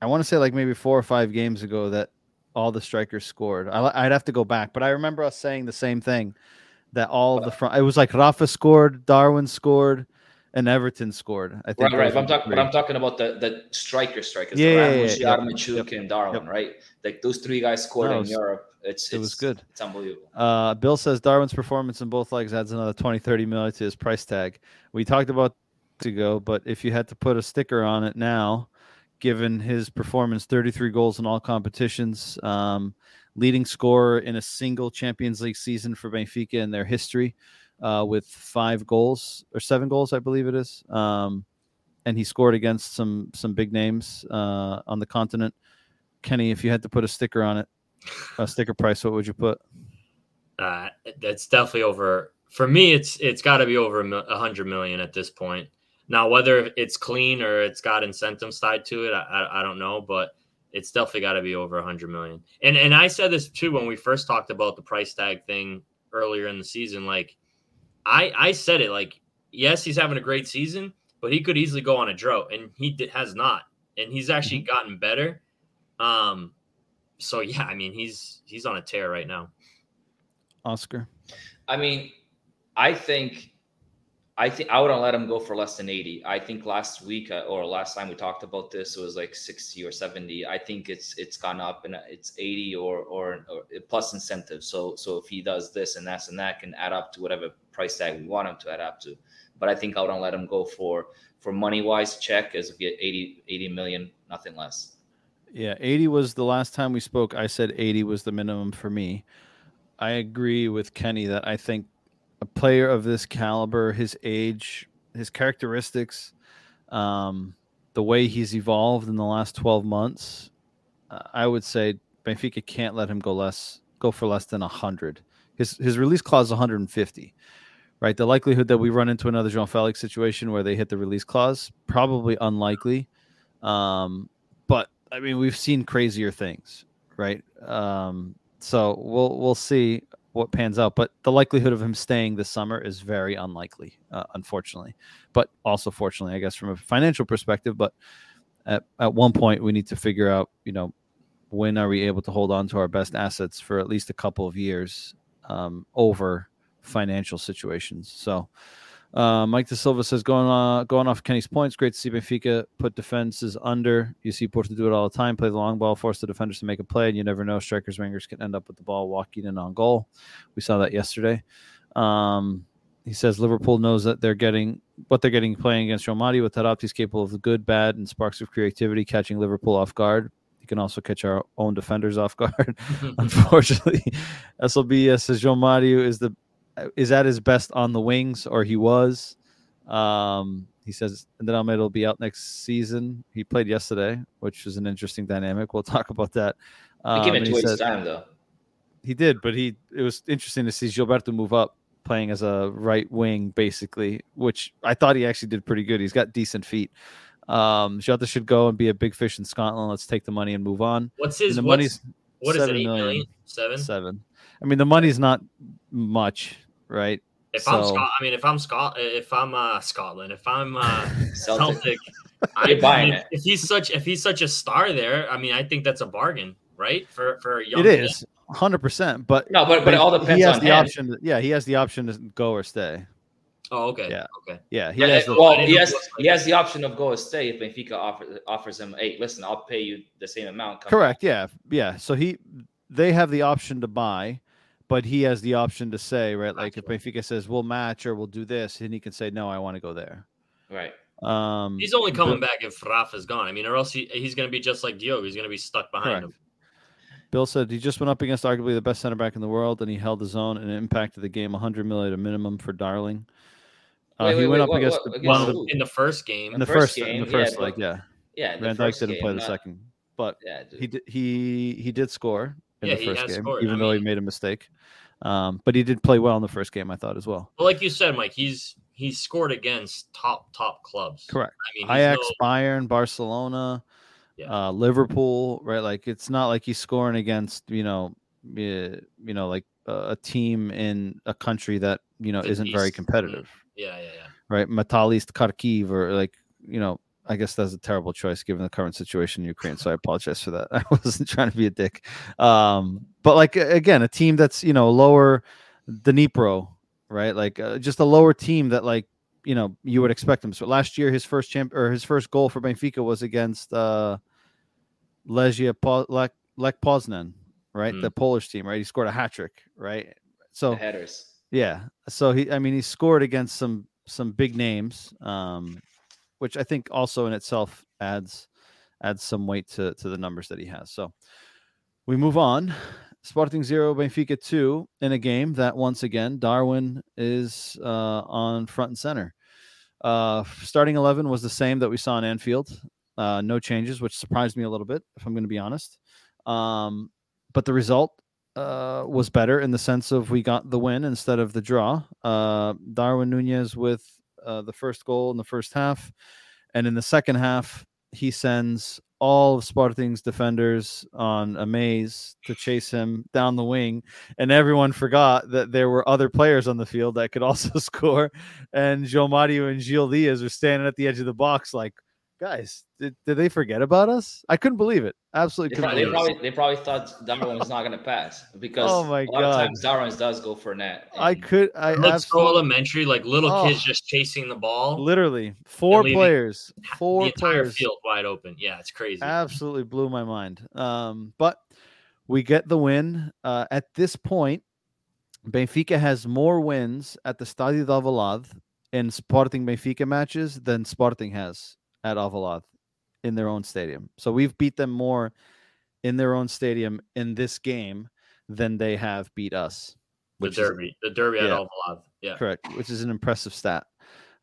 I want to say like maybe four or five games ago that all the strikers scored. I, I'd have to go back, but I remember us saying the same thing that all the front. It was like Rafa scored, Darwin scored, and Everton scored. I think. Right, right. But I'm talking, but. I'm talking about the the striker strikers. Yeah, yeah, the yeah, Ramos, yeah, yep, and Darwin, right? Like those three guys scored No, in Europe. It's, it was good. It's unbelievable. Uh, Bill says Darwin's performance in both legs adds another 20, 30 million to his price tag. We talked about to ago, but if you had to put a sticker on it now, given his performance, 33 goals in all competitions, um, leading scorer in a single Champions League season for Benfica in their history, uh, with five goals or seven goals, I believe it is. Um, and he scored against some some big names uh, on the continent. Kenny, if you had to put a sticker on it, a sticker price, what would you put? Uh, that's definitely over. For me, it's it's got to be over a hundred million at this point. Now, whether it's clean or it's got incentives tied to it, I, I, I don't know, but it's definitely got to be over a hundred million. And and I said this too when we first talked about the price tag thing earlier in the season. Like, I I said it like, yes, he's having a great season, but he could easily go on a drought, and he di- has not, and he's actually gotten better. Um, so yeah, I mean, he's he's on a tear right now. Oscar. I mean, I think, I think I wouldn't let him go for less than eighty. I think last week uh, or last time we talked about this, it was like sixty or seventy. I think it's it's gone up and it's eighty or or, or plus incentives. So so if he does this and that and that can add up to whatever price tag we want him to add up to. But I think I wouldn't let him go for for money wise check as if get 80, 80 million, nothing less. Yeah, 80 was the last time we spoke. I said 80 was the minimum for me. I agree with Kenny that I think a player of this caliber, his age, his characteristics, um, the way he's evolved in the last 12 months, uh, I would say Benfica can't let him go less, go for less than 100. His his release clause is 150. Right, the likelihood that we run into another João Felix situation where they hit the release clause probably unlikely. Um, but I mean, we've seen crazier things, right? Um, so we'll we'll see what pans out. But the likelihood of him staying this summer is very unlikely, uh, unfortunately. But also fortunately, I guess from a financial perspective. But at at one point, we need to figure out, you know, when are we able to hold on to our best assets for at least a couple of years um, over financial situations. So. Uh, Mike De Silva says, going on, going off Kenny's points, great to see Benfica put defenses under. You see Porto do it all the time, play the long ball, force the defenders to make a play, and you never know. Strikers, wingers can end up with the ball walking in on goal. We saw that yesterday. Um, he says Liverpool knows that they're getting what they're getting playing against Real Madrid with Taarabt is capable of the good, bad, and sparks of creativity, catching Liverpool off guard. He can also catch our own defenders off guard. Unfortunately, SLB says João Mario is the is at his best on the wings, or he was. Um, he says, and then Almeida will be out next season. He played yesterday, which is an interesting dynamic. We'll talk about that. He Um, came and in he two weeks said- time though. he did, but he it was interesting to see Gilberto move up playing as a right wing basically, which I thought he actually did pretty good. He's got decent feet. Um Jota should go and be a big fish in Scotland. Let's take the money and move on. What's And his the what's, money's what is it? seven Eight million. million? Seven? seven. I mean the money's not much, right? If I'm So- Scot, I mean, if I'm Scot, if I'm uh, Scotland, if I'm uh, Celtic. Celtic, I You're buying mean, it. if he's such if he's such a star there, I mean, I think that's a bargain, right? For for a young It man. is hundred percent. But No, but but it all depends he has on the him. option. To, yeah, he has the option to go or stay. Oh, okay. Yeah. Okay. Yeah, he has the, well, he has it was like he has the option of go or stay if Benfica offers offers him, hey, listen, I'll pay you the same amount. Correct. back." Yeah. Yeah. So he, they have the option to buy, but he has the option to say, right? Like if Benfica says we'll match or we'll do this, then he can say, no, I want to go there. Right. Um, He's only coming Bill, back if Rafa's gone. I mean, or else he, he's going to be just like Diogo. He's going to be stuck behind Correct. him. Bill said he just went up against arguably the best center back in the world, and he held his own and impacted the game 100 million at a minimum for Darwin. Uh, Wait, he wait, went wait, up what- against what- the, against one of the. In the first game, in the the first first in game, the yeah, first but- leg, yeah. Yeah. the Van Dijk didn't game, play the second, but Yeah. he did, he he did score in Yeah, the he first has game, scored. even I though he made a mistake. Um, but he did play well in the first game, I thought as well. well, like you said, Mike, he's he's scored against top top clubs. Correct. I mean, Ajax, no- Bayern, Barcelona, Yeah. uh, Liverpool, right? Like it's not like he's scoring against you know, you know, like a team in a country that you know The isn't very competitive, yeah, yeah, yeah. right? Metalist Kharkiv, or like you know, I guess that's a terrible choice given the current situation in Ukraine. So I apologize for that. I wasn't trying to be a dick, um, but like again, a team that's you know lower, Dnipro, right? Like uh, just a lower team that like you know you would expect him. So last year, his first champ or his first goal for Benfica was against uh, Legia po- Lech, Lech Poznan, right? Mm. The Polish team, right? He scored a hat trick, right? So The headers. yeah, so he, I mean, he scored against some some big names, um, which I think also in itself adds adds some weight to to the numbers that he has. So we move on. Sporting zero, Benfica two in a game that once again Darwin is uh, on front and center. Uh, starting eleven was the same that we saw in Anfield. Uh, no changes, which surprised me a little bit, if I'm going to be honest. Um, but the result uh, was better in the sense of we got the win instead of the draw. Uh, Darwin Nunez with uh, the first goal in the first half, and in the second half, he sends all of Sporting's defenders on a maze to chase him down the wing, and everyone forgot that there were other players on the field that could also score. And João Mario and Gil Dias were standing at the edge of the box, like, guys, did, did they forget about us? I couldn't believe it. Absolutely They couldn't probably, they it. probably they probably thought Darwin was not going to pass because Oh my a lot of God. times Darwin does go for net. I could. I It looks so elementary, like little Oh. kids just chasing the ball. literally four leaving players, the four entire players, field wide open. Yeah, it's crazy. absolutely blew my mind. Um, but we get the win. Uh, at this point, Benfica has more wins at the Stadio de Alvalade in Sporting Benfica matches than Sporting has at Alvalade in their own stadium. So we've beat them more in their own stadium in this game than they have beat us. the which is- derby, the derby at yeah. Alvalade. Yeah. correct, which is an impressive stat.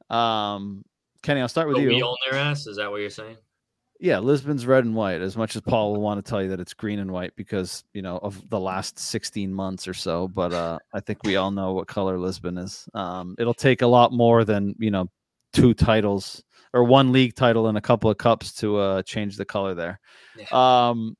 Um, Kenny, I'll start with So you. we own their ass. Is that what you're saying? Yeah, Lisbon's red and white. As much as Paul will want to tell you that it's green and white because you know of the last 16 months or so, but uh, I think we all know what color Lisbon is. Um, it'll take a lot more than you know two titles or one league title and a couple of cups to uh, change the color there. Um,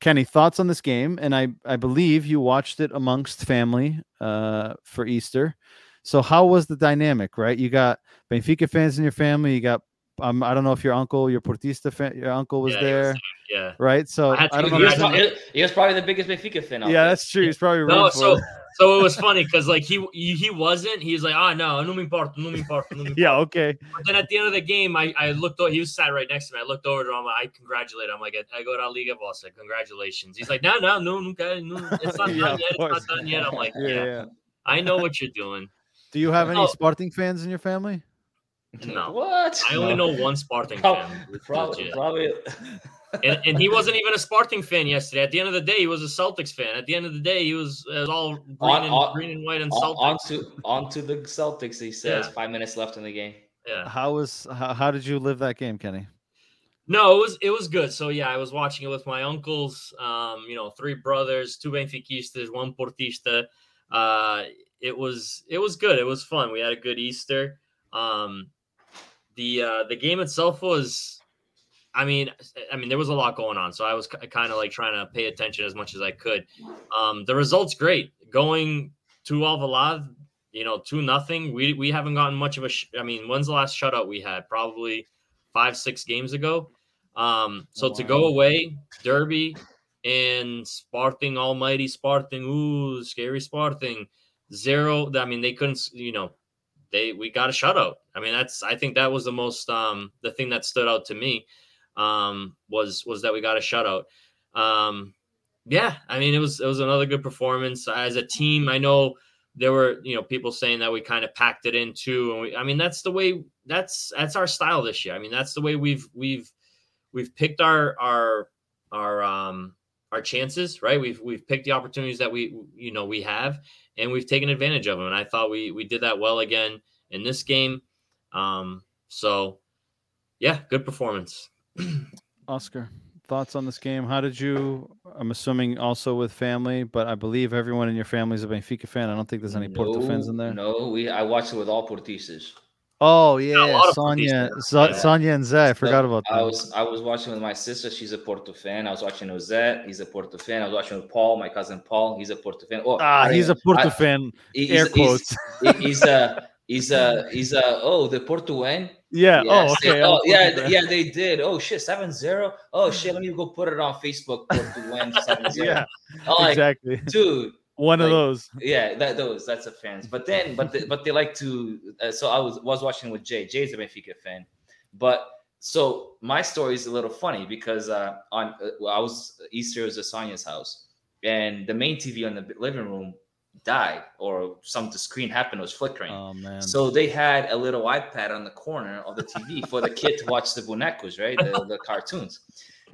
Kenny, thoughts on this game? And I I believe you watched it amongst family uh, for Easter. So how was the dynamic? Right, you got Benfica fans in your family. You got um, I don't know if your uncle, your Portista fan, your uncle was Yeah, he was there, Yeah. right? So I I don't know. He was, there's guys- any- probably, he was probably the biggest Benfica fan. out yeah, there. that's true. He's probably No, rooting for so it. so it was funny because like he he he wasn't. He's was like, oh no, no me importa, no me importa, no me importa. Yeah, okay. But then at the end of the game, I, I looked over. He was sat right next to me. I looked over to him. I congratulate him. I'm like, I go to Liga Vossa. Congratulations. He's like, no, no, no, okay, no, it's not Yeah, done of yet. It's not done yet. I'm like, Yeah, yeah, yeah. I know what you're doing. Do you have any No. Sporting fans in your family? No. What? I only No. know one Spartan Prob- fan. Probably, probably, and, and he wasn't even a Spartan fan yesterday. At the end of the day, he was a Celtics fan. At the end of the day, he was, was all green, On- and, on- green and white and on, Celtics. on to on to the Celtics. He says Yeah. five minutes left in the game. yeah. How was how, how did you live that game, Kenny? No, it was it was good. So yeah, I was watching it with my uncles. Um, you know, three brothers, two Benfiquistas, one Portista. Uh, it was it was good. It was fun. We had a good Easter. Um, the uh, the game itself was, I mean, I mean there was a lot going on, so I was kind of like trying to pay attention as much as I could. Um, the results great. Going to Alvalade, you know, two nothing. We we haven't gotten much of a. Sh- I mean, when's the last shutout we had? Probably five six games ago. Um, so Oh, to go away, Derby and Sparting, Almighty Sparting, ooh, scary Sparting, zero. I mean, they couldn't, you know, they we got a shutout. I mean, that's I think that was the most um the thing that stood out to me um was was that we got a shutout. Um yeah, I mean it was it was another good performance as a team. I know there were you know people saying that we kind of packed it in too, and we, I mean that's the way that's that's our style this year. I mean that's the way we've we've we've picked our our our um our chances right we've we've picked the opportunities that we you know we have and we've taken advantage of them and i thought we we did that well again in this game um so yeah good performance Oscar, thoughts on this game? How did you? I'm assuming also with family, but I believe everyone in your family is a Benfica fan. I don't think there's any Porto fans in there. No, we I watched it with all Portistas. Oh yeah, lot of Sonia, Portistas. so, Yeah. Sonia and Zay. I forgot about that. I that. was I was watching with my sister. She's a Porto fan. I was watching with Zet. He's a Porto fan. I was watching with Paul, my cousin Paul. He's a Porto fan. Oh, ah, I- he's a Porto I- fan. he- Air he's, he's, quotes. he- he's a he's a he's a oh the Porto win. yeah. Yes, Oh, okay. I'm oh yeah, th- yeah, they did. Oh shit, 7-0. Oh shit, let me go put it on Facebook. Porto win 7-0. Yeah, I'm like, exactly. dude, One of those. yeah, that those that's a fans. But then, but the, but they like to. Uh, so I was was watching with Jay. Jay's a Benfica fan, but so my story is a little funny because uh, on uh, I was Easter was at Sonia's house, and the main TV on the living room died, or some the screen happened was flickering. Oh man. So they had a little iPad on the corner of the TV for the kid to watch the bonecos, right? The, the cartoons.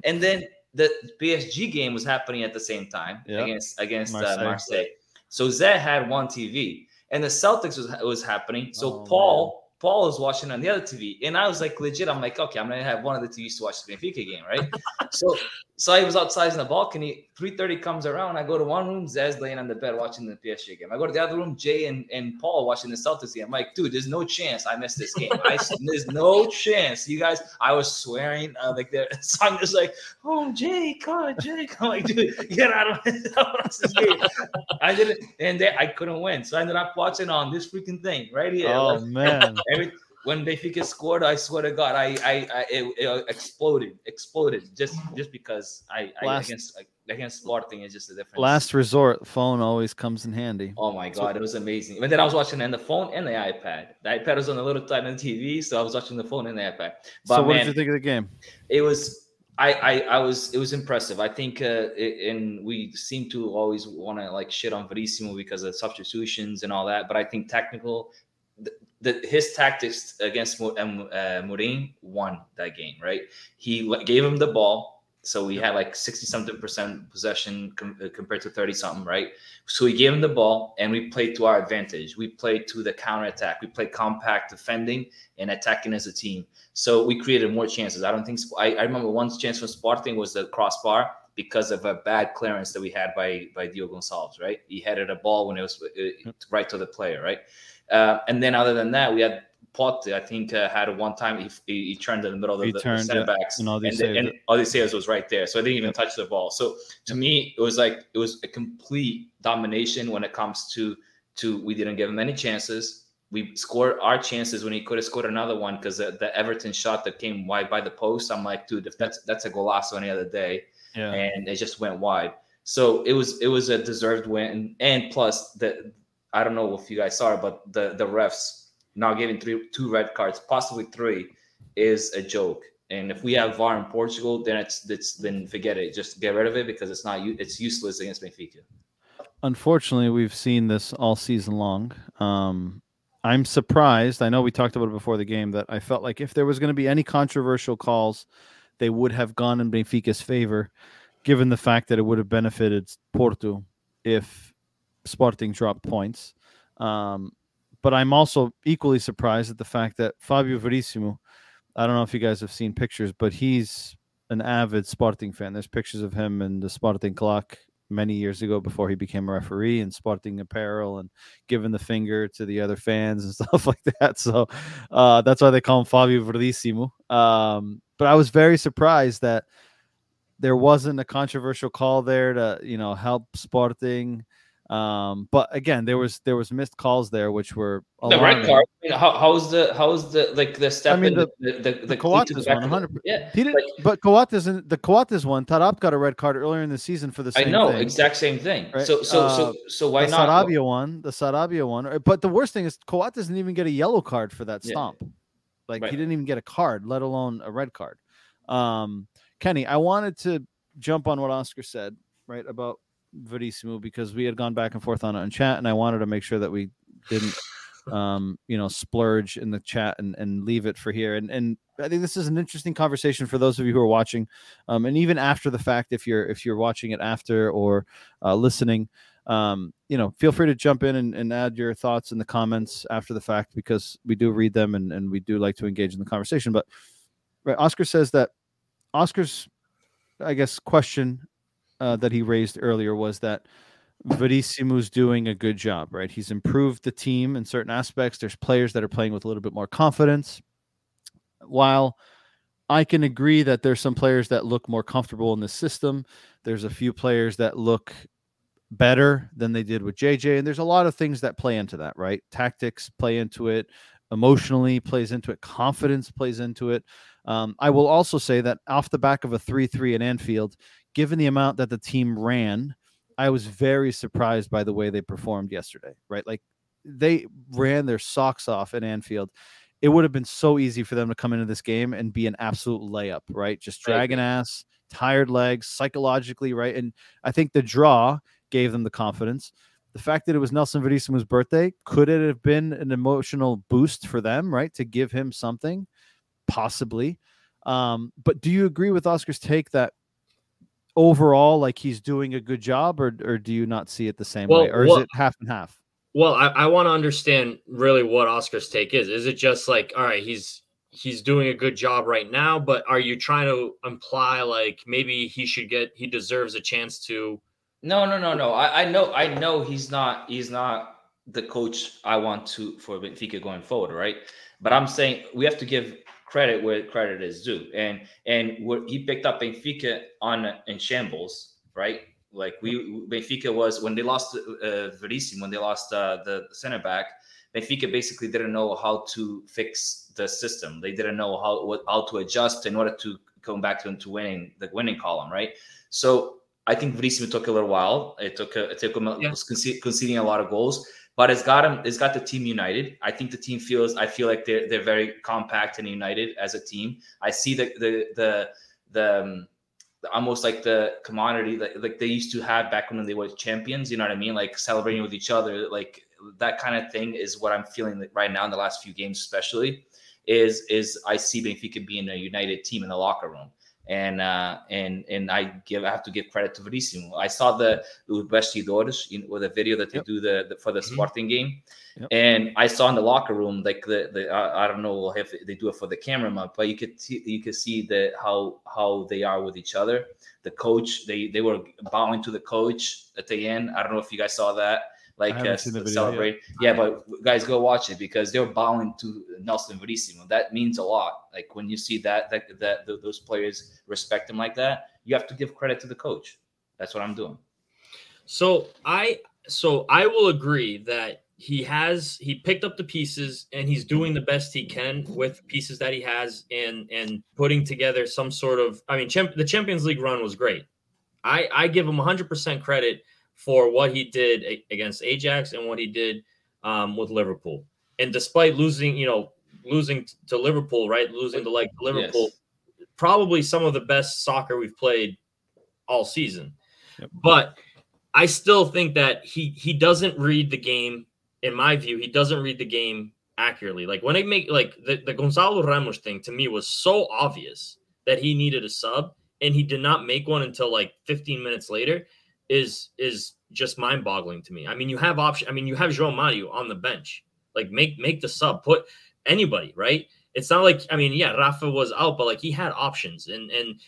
And then the PSG game was happening at the same time Yeah. against against Marseille. Uh, Marseille. So Zed had one TV, and the Celtics was was happening. So Oh, Paul Paul was watching on the other TV, and I was like legit. I'm like, okay, I'm gonna have one of the TVs to watch the Benfica game, right? so so I was outside in the balcony. 3:30 comes around. I go to one room. Zez laying on the bed watching the PSG game. I go to the other room. Jay and, and Paul watching the Celtics game. I'm like, dude, there's no chance I missed this game. I, there's no chance. You guys, I was swearing. Uh, like the song is like, oh Jay, come Jay, on, like, dude, get out of this game. I didn't, and they, I couldn't win. So I ended up watching on this freaking thing right here. oh Like, man. Every when Benfica scored, I swear to God, I I, I it, it exploded, exploded just just because I, I Last- against against Sporting is just a difference. Last resort, phone always comes in handy. Oh my god, it was amazing. And then I was watching on the phone and the iPad. The iPad was on a little tiny TV, so I was watching the phone and the iPad. But so what man, did you think of the game? it was I, I I was it was impressive. I think uh, it, and we seem to always want to like shit on Verissimo because of substitutions and all that. But I think technical, the, his tactics against um, uh, Amorim won that game. Right, he gave him the ball, so we had like sixty something percent possession com- uh, compared to thirty something. Right, so he gave him the ball, and we played to our advantage. We played to the counter attack. We played compact defending and attacking as a team. So we created more chances. I don't think I, I remember one chance from Sporting was the crossbar because of a bad clearance that we had by by Diogo Gonçalves. Right, he headed a ball when it was uh, right to the player. Right, uh, and then other than that, we had Pote. I think uh, had one time he, he, turned in the middle of He the, the turned, backs, and and, Odysseas the, and. Odysseas was right there, so I didn't even touch the ball. So to me, it was like it was a complete domination when it comes to to we didn't give him any chances. We scored our chances when he could have scored another one because the, the Everton shot that came wide by the post. I'm like, dude, if that's that's a golazo any other day, Yeah. and it just went wide. So it was it was a deserved win, and plus the I don't know if you guys saw it, but the the refs now giving three two red cards, possibly three, is a joke. And if we have VAR in Portugal, then it's it's then forget it. Just get rid of it because it's not it's useless against Benfica. Unfortunately, we've seen this all season long. Um, I'm surprised. I know we talked about it before the game that I felt like if there was going to be any controversial calls, they would have gone in Benfica's favor, given the fact that it would have benefited Porto if Sporting dropped points. Um, but I'm also equally surprised at the fact that Fabio Verissimo, I don't know if you guys have seen pictures, but he's an avid Sporting fan. There's pictures of him in the Sporting clock many years ago before he became a referee in Sporting apparel and giving the finger to the other fans and stuff like that. So uh, that's why they call him Fabio Verissimo. Um, but I was very surprised that there wasn't a controversial call there to you know help Sporting. Um, but again, there was there was missed calls there, which were the red card. I mean, how, how's the how's the like the step? I mean, in the- the the the, The Coates one, the- 100. Yeah, He didn't, like, but Coates the Coates one, Taarabt got a red card earlier in the season for the same. I know thing. exact same thing. Right? So so Uh, so so why the not? Sarabia one, the Sarabia one. uh, But the worst thing is Coates doesn't even get a yellow card for that Yeah. stomp. Like Right. he didn't even get a card, let alone a red card. Um, Kenny, I wanted to jump on what Oscar said, right, about Verissimo because we had gone back and forth on it in chat, and I wanted to make sure that we didn't um, you know, splurge in the chat and, and leave it for here. And and I think this is an interesting conversation for those of you who are watching, um, and even after the fact, if you're if you're watching it after or uh, listening, um, you know, feel free to jump in and, and add your thoughts in the comments after the fact because we do read them and, and we do like to engage in the conversation. But right, Oscar says that Oscar's, I guess, question uh, that he raised earlier was that Verissimo's doing a good job, right? He's improved the team in certain aspects. There's players that are playing with a little bit more confidence. While I can agree that there's some players that look more comfortable in the system, there's a few players that look better than they did with JJ. And there's a lot of things that play into that, right? Tactics play into it, emotionally plays into it, confidence plays into it. Um, I will also say that off the back of a 3 3 in Anfield, given the amount that the team ran, I was very surprised by the way they performed yesterday, right? Like they ran their socks off at Anfield. It would have been so easy for them to come into this game and be an absolute layup, right? Just dragging ass, tired legs, psychologically, right? And I think the draw gave them the confidence. The fact that it was Nelson Verissimo's birthday, could it have been an emotional boost for them, right? To give him something, possibly. Um, but do you agree with Oscar's take that overall, like he's doing a good job, or or do you not see it the same Well, way, or is what- it half and half? Well, I, I want to understand really what Oscar's take is. Is it just like, all right, he's he's doing a good job right now, but are you trying to imply like maybe he should get he deserves a chance to No, no, no, no. I, I know, I know he's not, he's not the coach I want to for Benfica going forward, right? But I'm saying we have to give credit where credit is due, and and what he picked up Benfica on in shambles, right? Like we Benfica was when they lost uh, Verissimo, when they lost uh, the center back. Benfica basically didn't know how to fix the system. They didn't know how what, how to adjust in order to come back to, to winning the winning column, right? So I think Verissimo took a little while. It took a, it took him Yeah. conceding a lot of goals, but it's got him. It's got the team united. I think the team feels. I feel like they're they're very compact and united as a team. I see the the the the. Um, almost like the commodity like, like they used to have back when they were champions you know what i mean like celebrating with each other like that kind of thing is what i'm feeling right now in the last few games especially is is i see benfica being a united team in the locker room and uh and and i give i have to give credit to verissimo i saw the Bastidores, you know, with a video that they Yep. do the, the for the Mhm. sporting game Yep. and I saw in the locker room, like the, the I, I don't know if they do it for the cameraman, but you could see, you could see the how how they are with each other. The coach, they they were bowing to the coach at the end. I don't know if you guys saw that, like uh, seen the video celebrate. Yeah, but guys, go watch it because they're bowing to Nelson Verissimo. That means a lot. Like when you see that that that th- those players respect him like that, you have to give credit to the coach. That's what I'm doing. So I so I will agree that he has he picked up the pieces and he's doing the best he can with pieces that he has and and putting together some sort of I mean champ, the Champions League run was great. I I give him 100% credit for what he did against Ajax and what he did um, with Liverpool. And despite losing, you know, losing to Liverpool, right? Losing the leg to Liverpool, probably some of the best soccer we've played all season. Yep. But I still think that he he doesn't read the game. In my view, he doesn't read the game accurately. Like when they make like the, the Gonçalo Ramos thing to me was so obvious that he needed a sub and he did not make one until like 15 minutes later is is just mind-boggling to me. I mean, you have option. I mean, you have João Mario on the bench. Like, make make the sub. Put anybody right. It's not like I mean, yeah, Rafa was out, but like he had options, and and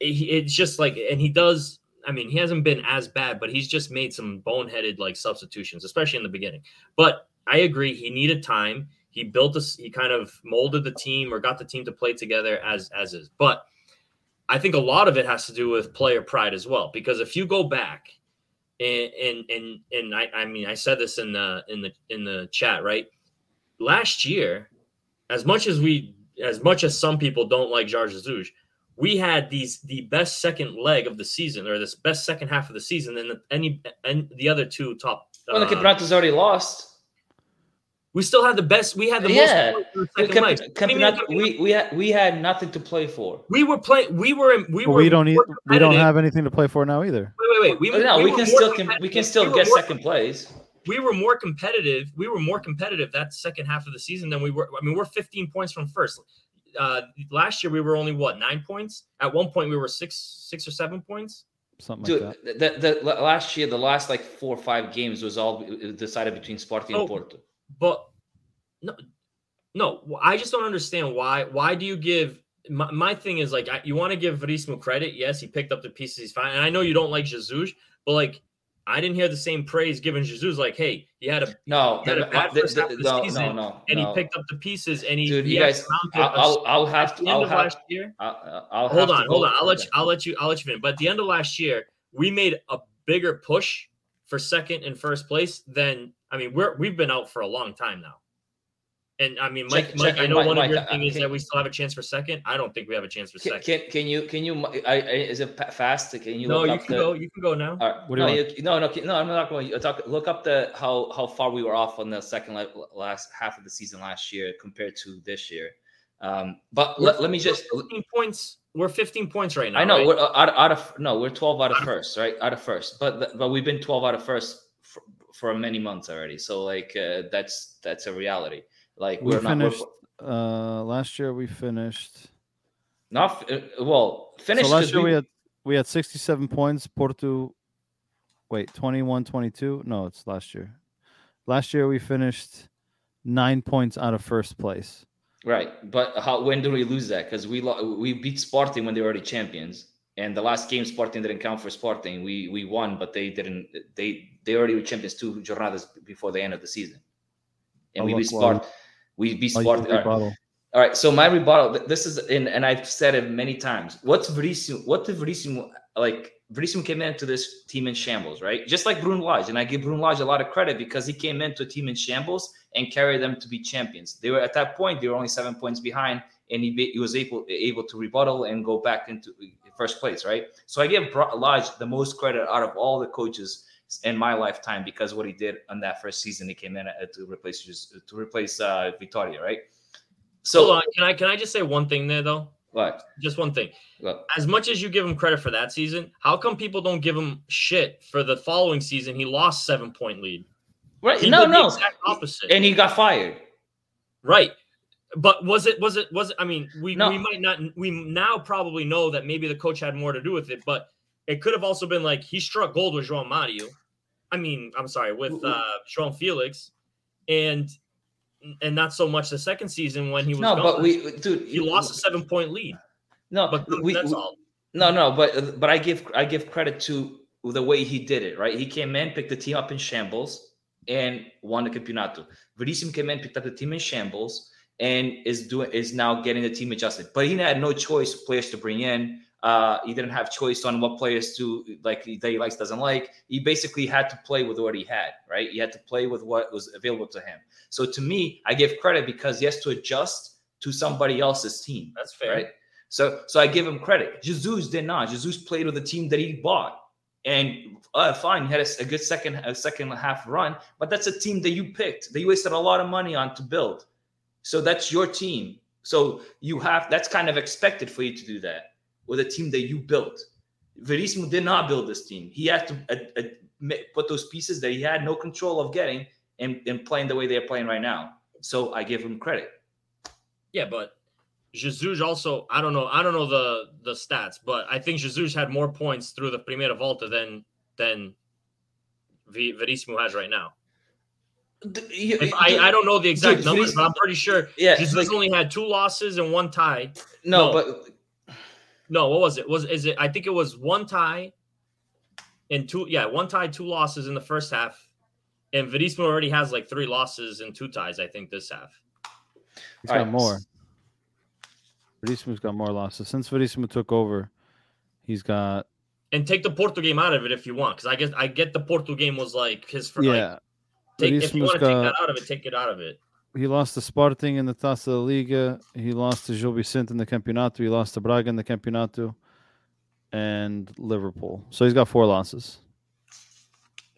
it, it's just like, and he does. I mean, he hasn't been as bad, but he's just made some boneheaded like substitutions, especially in the beginning. But I agree, he needed time. He built a, he kind of molded the team or got the team to play together as as is. But I think a lot of it has to do with player pride as well, because if you go back and and and, and I, I mean I said this in the in the in the chat right last year, as much as we as much as some people don't like Jorge Jesus, we had these the best second leg of the season or this best second half of the season than the, any and the other two top. Well, the uh, already lost. We still had the best. We had the yeah. most. Camp- we we had we had nothing to play for. We were playing. We were. We were. We don't need. We don't have anything to play for now either. Wait, wait, wait. We, no, we, we can still can, we can still we get second place. We were more competitive. We were more competitive that second half of the season than we were. I mean, we're 15 points from first. Uh, last year we were only what nine points. At one point we were six, six or seven points. Something Dude, like that. The, the, last year, the last like four or five games was all decided between Sporting oh, and Porto. But no, no, I just don't understand why. Why do you give? My, my thing is like you want to give Veríssimo credit. Yes, he picked up the pieces. He's fine, and I know you don't like Jesus, but like I didn't hear the same praise given Jesus. Like, hey, he had a no, he had a bad first half the no, season, no, no, and he picked up the pieces, and he, Dude, he you guys, I'll, I'll, have to. I'll have, last year, I'll, I'll hold on, hold on. I'll let you. I'll let you. I'll let you finish. But at the end of last year, we made a bigger push for second and first place then I mean, we're we've been out for a long time now. And I mean, Mike, check, Mike check, I know Mike, one of your Mike, things uh, is that we still have a chance for second. I don't think we have a chance for can, second. Can, can you can you I, is it fast? Can you no? you can the, go. You can go now. Right, no, you, no, no, no. I'm not going to talk. Look up the how how far we were off on the second last half of the season last year compared to this year. Um, but let, let me just points. We're 15 points right now. I know right? we're uh, out, out of no, we're 12 out of first, right? Out of first, but but we've been 12 out of first for, for many months already. So like uh, that's that's a reality. Like we are finished not, uh last year we finished not uh, well finished so last year we, we had we had 67 points porto wait 21 22 no it's last year last year we finished nine points out of first place right but how when do we lose that because we we beat sporting when they were already champions and the last game sporting didn't count for sporting we we won but they didn't they they already were champions two jornadas before the end of the season and we beat sport we be sport. All right. So my rebuttal. This is in, and I've said it many times. What's Verissimo? What did Verissimo like? Verissimo came into this team in shambles, right? Just like Bruno Lage, and I give Bruno Lage a lot of credit because he came into a team in shambles and carried them to be champions. They were at that point they were only seven points behind, and he, he was able able to rebuttal and go back into first place, right? So I give Lage the most credit out of all the coaches in my lifetime because what he did on that first season. He came in to replace to replace uh, Vitória, right? So can I can I just say one thing there though? What? Just one thing. As much as you give him credit for that season, how come people don't give him shit for the following season? He lost seven point lead. Right? He no, no. opposite. And he got fired. Right. But was it was it was it, I mean we no. we might not we now probably know that maybe the coach had more to do with it, but it could have also been like he struck gold with João Mario. I mean, I'm sorry, with uh João Felix, and and not so much the second season when he was no, gone. but we dude, he lost a seven point lead. No, but we, that's we, all. No, no, but but I give I give credit to the way he did it. Right, he came in, picked the team up in shambles, and won the campeonato. Verissimo came in, picked up the team in shambles, and is doing is now getting the team adjusted. But he had no choice players to bring in. Uh, he didn't have choice on what players to like that he likes doesn't like. He basically had to play with what he had, right? He had to play with what was available to him. So to me, I give credit because he has to adjust to somebody else's team. That's fair, right? So so I give him credit. Jesus did not. Jesus played with a team that he bought. And uh, fine, he had a, a, good second a second half run, but that's a team that you picked that you wasted a lot of money on to build. So that's your team. So you have that's kind of expected for you to do that with a team that you built. Verissimo did not build this team. He had to uh, uh, put those pieces that he had no control of getting and, and playing the way they're playing right now. So I give him credit. Yeah, but Jesus also, I don't know, I don't know the the stats, but I think Jesus had more points through the Primera Volta than than Verissimo has right now. If I, I don't know the exact Dude, numbers, but I'm pretty sure Yeah, Jesus like- only had two losses and one tie. no, no. but No, what was it? Was is it? I think it was one tie and two. Yeah, one tie, two losses in the first half, and Verissimo already has like three losses and two ties. I think this half. He's All got right. more. Verissimo's got more losses since Verissimo took over. He's got And take the Porto game out of it if you want, because I guess I get the Porto game was like his. For, like, yeah. take, if you want to take that out of it, take it out of it. He lost to Sporting in the Taça da Liga. He lost to Gil Vicente in the Campeonato. He lost to Braga in the Campeonato, and Liverpool. So he's got four losses,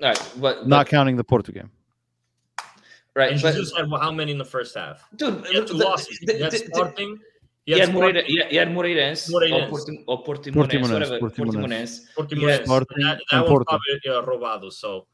all right, but, not but counting the Porto game. right, And but Jesus had how many in the first half? dude, He had two the- losses. the- He had the- the- Sporting. He He had had Moreira, Sporting. he had, he had Moreirense, Moreirense. or, Porti, or Portimonense, Portimonense, whatever, Portimonense. Portimonense. Portimonense. Sporting That, and was Porto. probably uh, robado. So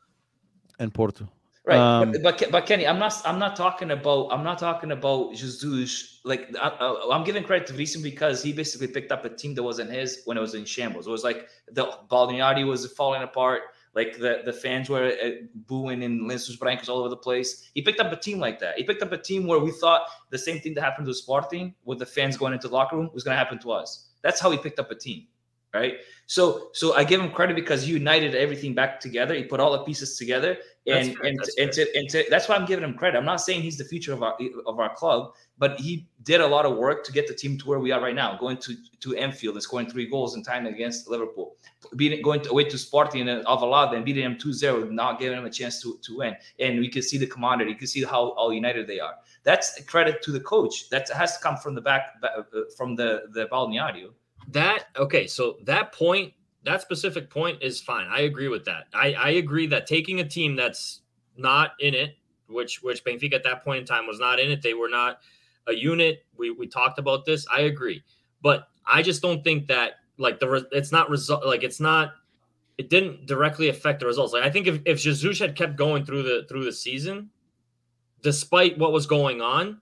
And Porto. Right, Um, but, but but Kenny, I'm not I'm not talking about I'm not talking about Jesus. Like I, I'm giving credit to Verissimo because he basically picked up a team that wasn't his when it was in shambles. It was like the Balneari was falling apart. Like the, the fans were uh, booing in Lenços Brancos all over the place. He picked up a team like that. He picked up a team where we thought the same thing that happened to Sporting with the fans going into the locker room was going to happen to us. That's how he picked up a team, right? So so I give him credit because he united everything back together. He put all the pieces together, and fair, and that's and, to, and to, that's why I'm giving him credit. I'm not saying he's the future of our of our club, but he did a lot of work to get the team to where we are right now, going to to Anfield and scoring three goals in time against Liverpool, beating going to, away to Sporting and Alvalade and beating them 2-0, not giving them a chance to to win. And we can see the commodity, you can see how all united they are. That's a credit to the coach. That has to come from the back uh, from the the Balneario. that okay. So that point, that specific point is fine. I agree with that. I, I agree that taking a team that's not in it, which which Benfica at that point in time was not in it. They were not a unit. We we talked about this. I agree, but I just don't think that like the re- it's not result like it's not. It didn't directly affect the results. Like I think if if Jesus had kept going through the through the season, despite what was going on,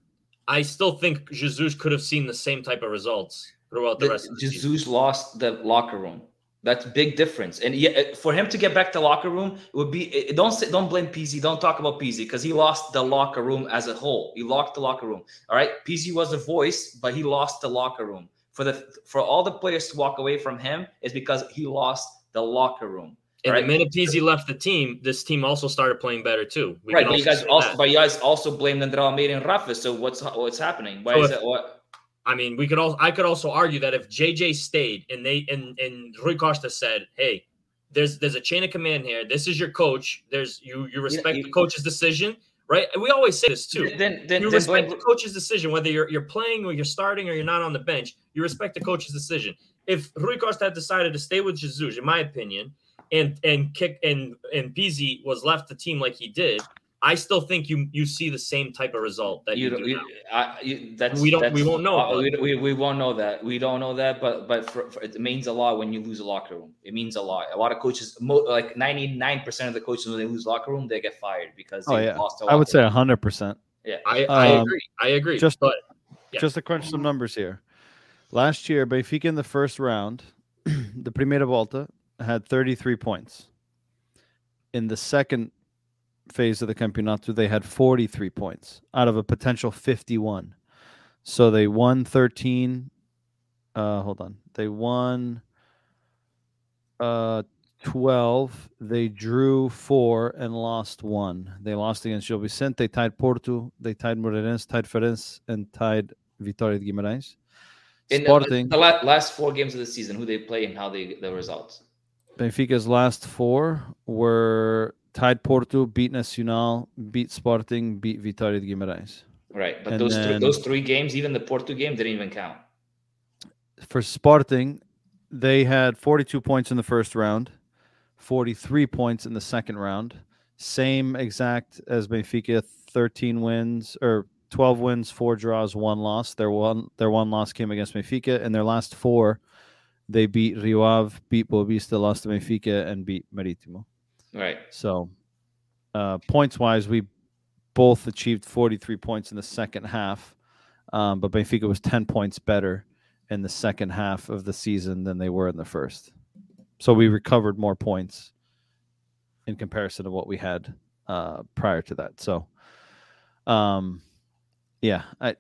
I still think Jesus could have seen the same type of results throughout the The- rest of the season. Jesus lost the locker room. That's big difference. And yeah, uh, for him to get back to locker room, it would be uh, uh, don't say, don't blame Pizzi. Don't talk about Pizzi because he lost the locker room as a whole. He locked the locker room. All right, Pizzi was a voice, but he lost the locker room. For the for all the players to walk away from him is because he lost the locker room. And right? the minute Pizzi left the team, this team also started playing better too. We right, but you guys also that. but you guys also blamed Andre Almeida and Rafa. So what's what's happening? Why So is if- it what? I mean, we could also I could also argue that if JJ stayed and they and and Rui Costa said, "Hey, there's there's a chain of command here. This is your coach. There's you you respect you- the coach's decision, right?" And we always say this too. Then then, you then respect blame, the coach's decision, whether you're you're playing or you're starting or you're not on the bench. You respect the coach's decision. If Rui Costa had decided to stay with Jesus, in my opinion, and and kick and and Pizzi was left the team like he did, I still think you you see the same type of result that you, you, do don't- you, now. I, you that's We don't- we won't know, uh, we, we, we won't know that we don't know that but but for, for, it means a lot when you lose a locker room it means a lot a lot of coaches mo, like 99% of the coaches when they lose locker room they get fired because they Oh yeah, lost a I would say room. hundred percent. yeah I, I Um, agree. I agree. just- but Yeah. Just to crunch some numbers here. Last year, Benfica in the first round, the Primera Volta had 33 points. In the second phase of the Campeonato, they had 43 points out of a potential 51. So they won 13. Uh, hold on. They won uh, 12. They drew four and lost one. They lost against Gil Vicente, They tied Porto, they tied Moreirense, tied Farense, and tied Vitória de Guimarães. in the, Sporting, the la- last four games of the season who they play and how they the results Benfica's last four were tied Porto, beat Nacional, beat Sporting, beat Vitória de Guimarães. right but And those three, those three games even the Porto game didn't even count For Sporting, they had 42 points in the first round, 43 points in the second round. Same exact as Benfica, 13 wins or 12 wins, four draws, one loss. Their one their one loss came against Benfica, and their last four, they beat Rio Ave, beat Boavista, lost to Benfica, and beat Marítimo. Right So, uh, points wise, we both achieved 43 points in the second half. Um, but Benfica was 10 points better in the second half of the season than they were in the first. So we recovered more points in comparison to what we had uh, prior to that. So, um, yeah, I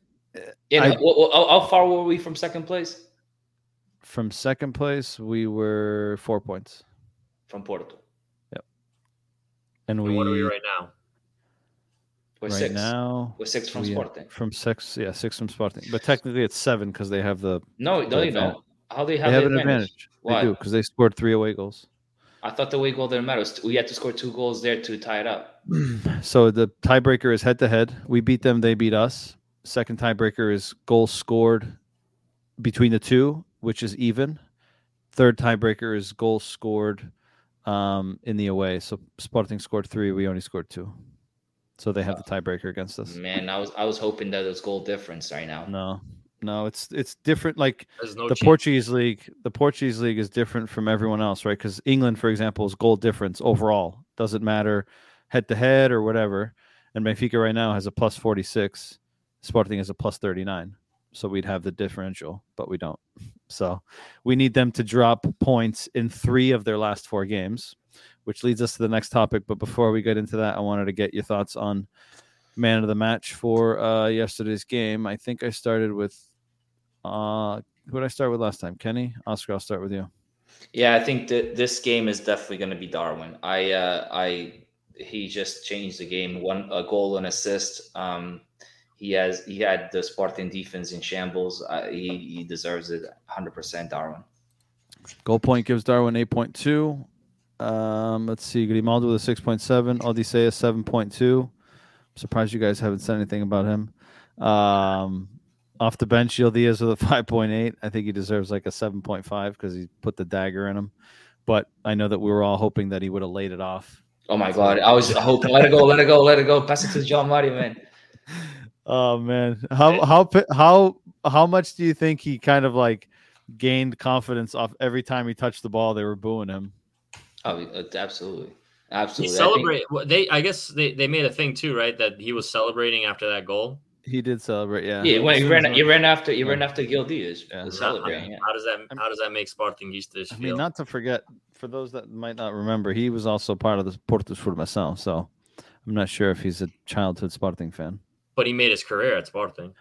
Yeah, I- no, wh- wh- how, how far were we from second place? from second place we were four points, From Porto. And And we, what are we right now? We're right six. now We're six from we- Sporting. from six, yeah, six from Sporting, but technically it's seven because they have the No, no, the you know. How they they have, have the an advantage. They Why? do because they scored three away goals. I thought the way goal didn't matter. We had to score two goals there to tie it up. So the tiebreaker is head to head. We beat them, they beat us. Second tiebreaker is goals scored between the two, which is even. Third tiebreaker is goals scored um, in the away. So Sporting scored three, we only scored two. So they have the tiebreaker against us. Man, I was I was hoping that it was goal difference right now. No, no, it's it's different. Like no the chance. Portuguese league, the Portuguese league is different from everyone else, right? Because England, for example, is goal difference overall. Doesn't matter head to head or whatever. And Benfica right now has a plus forty six. Sporting has a plus thirty nine. So we'd have the differential, but we don't. So we need them to drop points in three of their last four games, which leads us to the next topic. But before we get into that, I wanted to get your thoughts on man of the match for uh, yesterday's game. I think I started with uh, who did I start with last time? Kenny, Oscar. I'll start with you. Yeah, I think that this game is definitely going to be Darwin. I uh, I he just changed the game. One a goal and assist. Um, he has he had the Spartan defense in shambles. Uh, he he deserves it 100%. Darwin. Goal point gives Darwin eight point two. Um, let's see, Grimaldo with a 6.7, Odysseas 7.2. I'm Surprised you guys haven't said anything about him. Um, off the bench, Gil Dias with a 5.8. I think he deserves like a 7.5 because he put the dagger in him. But I know that we were all hoping that he would have laid it off. Oh my God! I was hoping let it go, let it go, let it go. Pass it to João Mario, man. Oh man, how how how how much do you think he kind of like gained confidence off every time he touched the ball? They were booing him. Oh, uh, absolutely, He absolutely. I think- They, I guess they, they made a thing too, right? That he was celebrating after that goal. He did celebrate, yeah. Yeah, when he ran, he ran after, he Yeah. ran after Gil Dias. Yeah. Yeah. How, Celebrating. Yeah. how does that how does that make Sportinguistas I feel? mean, not to forget, for those that might not remember, he was also part of the Portus Formação, so I'm not sure if he's a childhood Sporting fan. But he made his career at Sporting.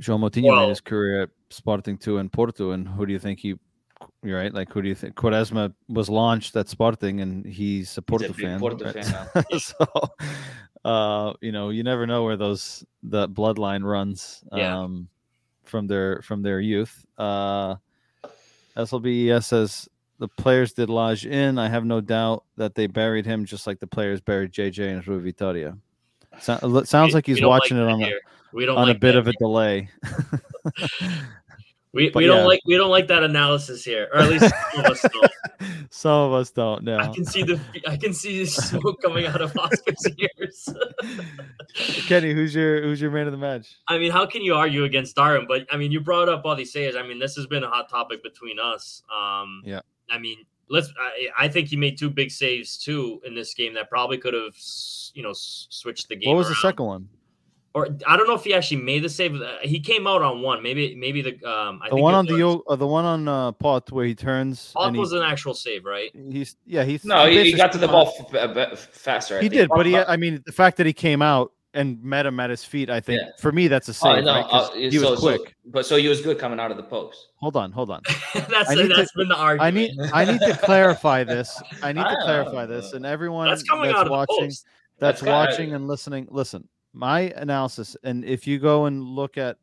João Moutinho Well- made his career at Sporting 2 and Porto, and who do you think he, you're right? Like, who do you think? Quaresma was launched at Sporting, and he's a Porto big fan. Porto right? fan now. so, uh, you know, you never know where those the bloodline runs Yeah. um, from their from their youth. Uh, SLBES says the players did lodge in. I have no doubt that they buried him just like the players buried JJ and Rui Vitoria. So, sounds We- like he's watching like it on a. We don't on like a bit of a delay. We, but we don't like we don't like that analysis here, or at least some of us don't. Some of us don't know. I can see the I can see the smoke coming out of Oscar's ears. Kenny, who's your who's your man of the match? I mean, how can you argue against Darwin? But I mean, you brought up all these sayers. I mean, this has been a hot topic between us. Um, Yeah. I mean, let's. I, I think he made two big saves too in this game that probably could have, you know, switched the game. What was the second one? Or I don't know if he actually made the save. Uh, He came out on one. Maybe maybe the um. I The think one on the was- o- uh, the one on uh, pot where he turns. Pop and he- was an actual save, right? he's yeah he's No, he, he got to the ball f- uh, b- faster. I He think. did, but he Uh, I mean the fact that he came out and met him at his feet, I think Yeah. for me that's a oh, no, right? uh, he so- was so- quick. but so he was good coming out of the post. Hold on, hold on. that's I need to- that's been the argument. I need I need to clarify this. I need to Ah, clarify this, and everyone that's that's, watching that's That's watching and listening. Listen, my analysis, and if you go and look at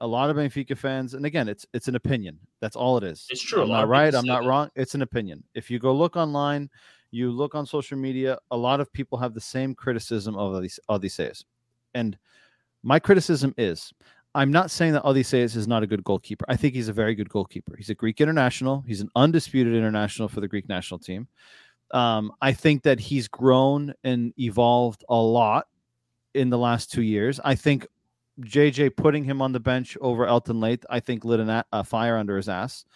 a lot of Benfica fans, and again, it's it's an opinion. That's all it is. It's true, I'm not right. I'm not that. wrong. It's an opinion. If you go look online, you look on social media, a lot of people have the same criticism of Odys- Odysseas. And my criticism is I'm not saying that Odysseas is not a good goalkeeper. I think he's a very good goalkeeper. He's a Greek international. He's an undisputed international for the Greek national team. Um, I think that he's grown and evolved a lot in the last two years. I think JJ putting him on the bench over Helton Leite, I think lit a fire under his ass,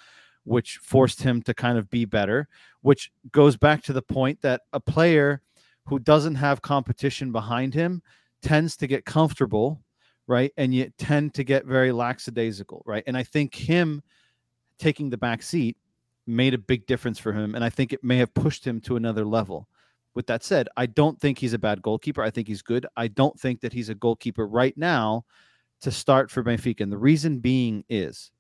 which forced him to kind of be better. Which goes back to the point that a player who doesn't have competition behind him tends to get comfortable right? And you tend to get very lackadaisical, right? And I think him taking the back seat made a big difference for him. And I think it may have pushed him to another level. With that said, I don't think he's a bad goalkeeper. I think he's good. I don't think that he's a goalkeeper right now to start for Benfica. And the reason being is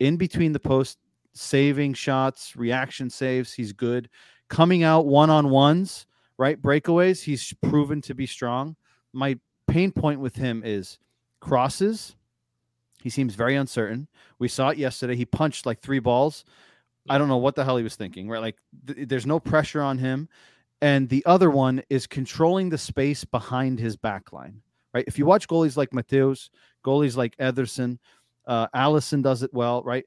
in between the post, saving shots, reaction saves, he's good. Coming out one on ones, right? Breakaways, he's proven to be strong. My pain point with him is crosses. He seems very uncertain. We saw it yesterday. He punched like three balls. I don't know what the hell he was thinking, right? Like th- there's no pressure on him. And the other one is controlling the space behind his back line, right? If you watch goalies like Mateus, goalies like Ederson, uh, Alisson does it well, right?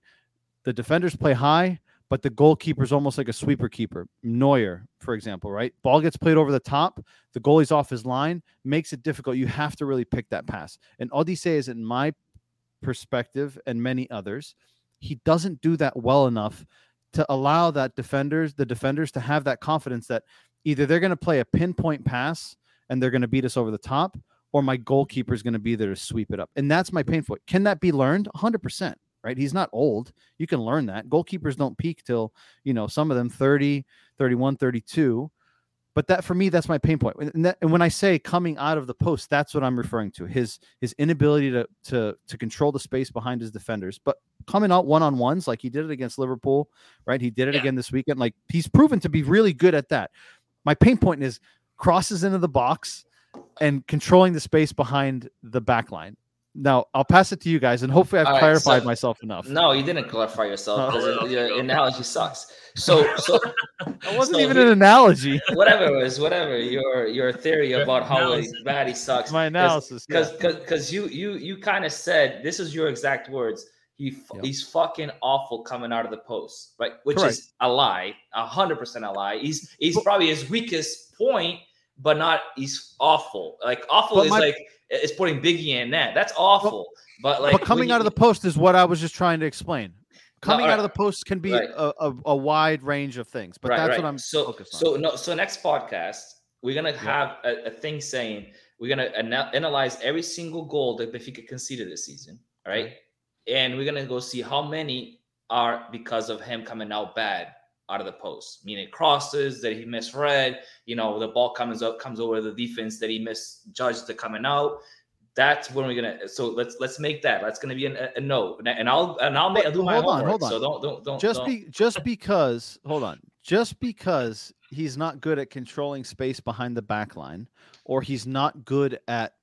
The defenders play high, but the goalkeeper's almost like a sweeper keeper. Neuer, for example, right? Ball gets played over the top, the goalie's off his line, makes it difficult. You have to really pick that pass. And Odyssey is, in my perspective, and many others, he doesn't do that well enough to allow that defenders, the defenders, to have that confidence that either they're going to play a pinpoint pass and they're going to beat us over the top, or my goalkeeper is going to be there to sweep it up. And that's my pain point. Can that be learned? 100%, right? He's not old. You can learn that. Goalkeepers mm-hmm. don't peak till, you know, some of them 30, 31, 32. But that for me, that's my pain point. And, that, and when I say coming out of the post, that's what I'm referring to. His his inability to to to control the space behind his defenders, but coming out one on ones like he did it against Liverpool, right? He did it Yeah. again this weekend. Like he's proven to be really good at that. My pain point is crosses into the box and controlling the space behind the back line. Now I'll pass it to you guys, and hopefully I've All right, clarified so- myself enough. No, you didn't clarify yourself because Okay, your okay. analogy sucks. So, so That wasn't so even he- an analogy. whatever it was, whatever your your theory about how analysis. bad he sucks. My analysis. yeah. because because you you you kind of said this is your exact words. He f- Yep. he's fucking awful coming out of the post, right? Which Correct. is a lie, a hundred percent a lie. He's he's But- probably his weakest point, but not he's awful. Like awful But is my- like is putting Biggie in that. That's awful. But like but coming out of the post is what I was just trying to explain. Coming out of the post can be Right. a, a, a wide range of things, but Right, that's right. what I'm so focused on. so no so next podcast we're gonna have a, a thing saying we're gonna ana- analyze every single goal that Benfica conceded this season, all right? And we're gonna go see how many are because of him coming out bad out of the post, meaning crosses that he misread, you know, the ball comes up comes over the defense that he misjudged the coming out. That's when we're gonna. So let's let's make that. That's gonna be an, a, a no, and I'll and I'll, make, I'll do my hold on, hold on. So don't don't don't just don't. be just because hold on just because he's not good at controlling space behind the back line or he's not good at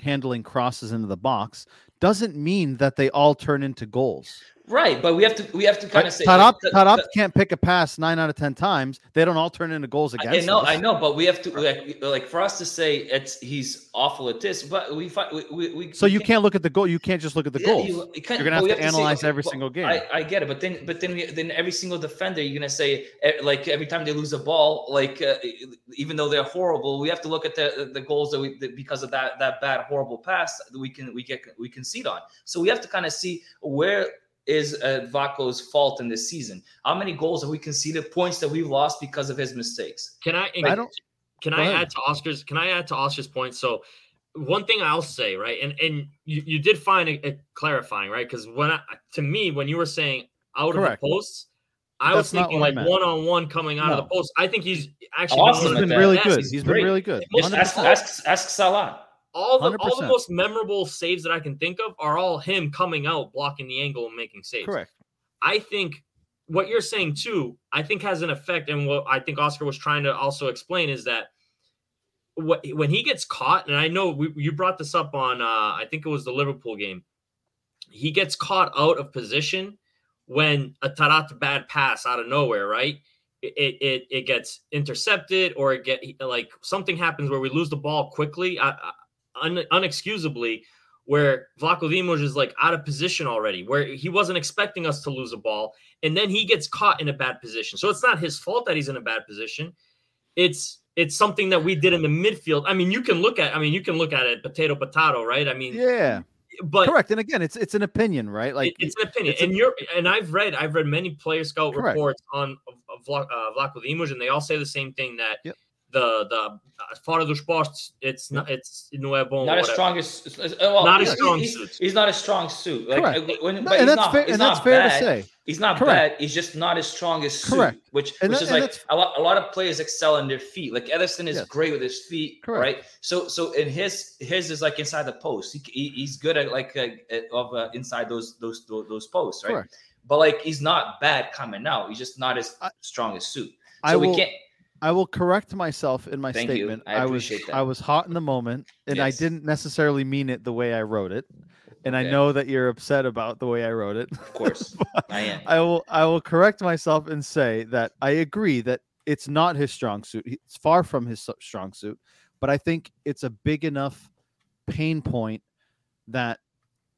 handling crosses into the box doesn't mean that they all turn into goals right, but we have to we have to kind of say Taarabt, the- Taarabt can't pick a pass nine out of ten times they don't all turn into goals I against know, us. I know, but we have to like, like for us to say it's he's awful at this, but we find we, we, we so you can't look at the goal you can't just look at the yeah, goals You, you you're gonna have to say, analyze okay, every well, single game. I, I get it, but then but then we, then every single defender you're gonna say eh, like every time they lose a ball, like uh, even though they're horrible, we have to look at the the goals that we that because of that that bad horrible pass that we can we get we concede on. So we have to kind of see where is uh, Vaco's fault in this season. How many goals have we conceded? Points that we've lost because of his mistakes. Can I? I don't- Can I ahead. add to Oscar's? Can I add to Oscar's point? So, one thing I'll say, right, and and you, you did find it, it clarifying, right? Because when I, to me, when you were saying out Correct. of the posts, I was That's not thinking like one on one coming out of the post. I think he's actually Awesome been he's one been of at the really good He's he's been really good Just ask, ask, ask Salah. All the all the most memorable saves that I can think of are all him coming out, blocking the angle, and making saves. correct I think what you're saying too, I think has an effect. And what I think Oscar was trying to also explain is that what when he gets caught, and I know we, you brought this up on, uh, I think it was the Liverpool game. He gets caught out of position when a Taarabt bad pass out of nowhere, right? It, it it gets intercepted or it get like something happens where we lose the ball quickly, uh, un, unexcusably, where Vlachodimos is like out of position already, where he wasn't expecting us to lose a ball, and then he gets caught in a bad position. So it's not his fault that he's in a bad position. It's it's something that we did in the midfield. I mean, you can look at I mean, you can look at it potato potato, right? I mean, yeah but correct and again it's it's an opinion right like it's an opinion. it's an- and you're and I've read I've read many player scout Correct. reports on uh, Vla- Vlaco and they all say the same thing that Yep. The the fora dos postes. It's not. It's não é bom. not as whatever. strong as uh, well, Not as strong he's, suits. he's not a strong suit. Like, Correct. when, No, but and that's not, fair, and that's fair bad. to say. He's not Correct. bad. He's just not as strong as suit, Correct. which And which that- is like a lot. A lot of players excel in their feet. Like Ederson is Yes. great with his feet, Correct. right? So so in his his is like inside the post. He, he he's good at like uh, of uh, inside those those those, those posts, right? Correct. But like he's not bad coming out. He's just not as I- strong as suit. So I we will. can't. I will correct myself in my Thank you. statement. I was that. I was hot in the moment, and I didn't necessarily mean it the way I wrote it. And I know that you're upset about the way I wrote it. Of course, I am. I will I will correct myself and say that I agree that it's not his strong suit. It's far from his strong suit, but I think it's a big enough pain point that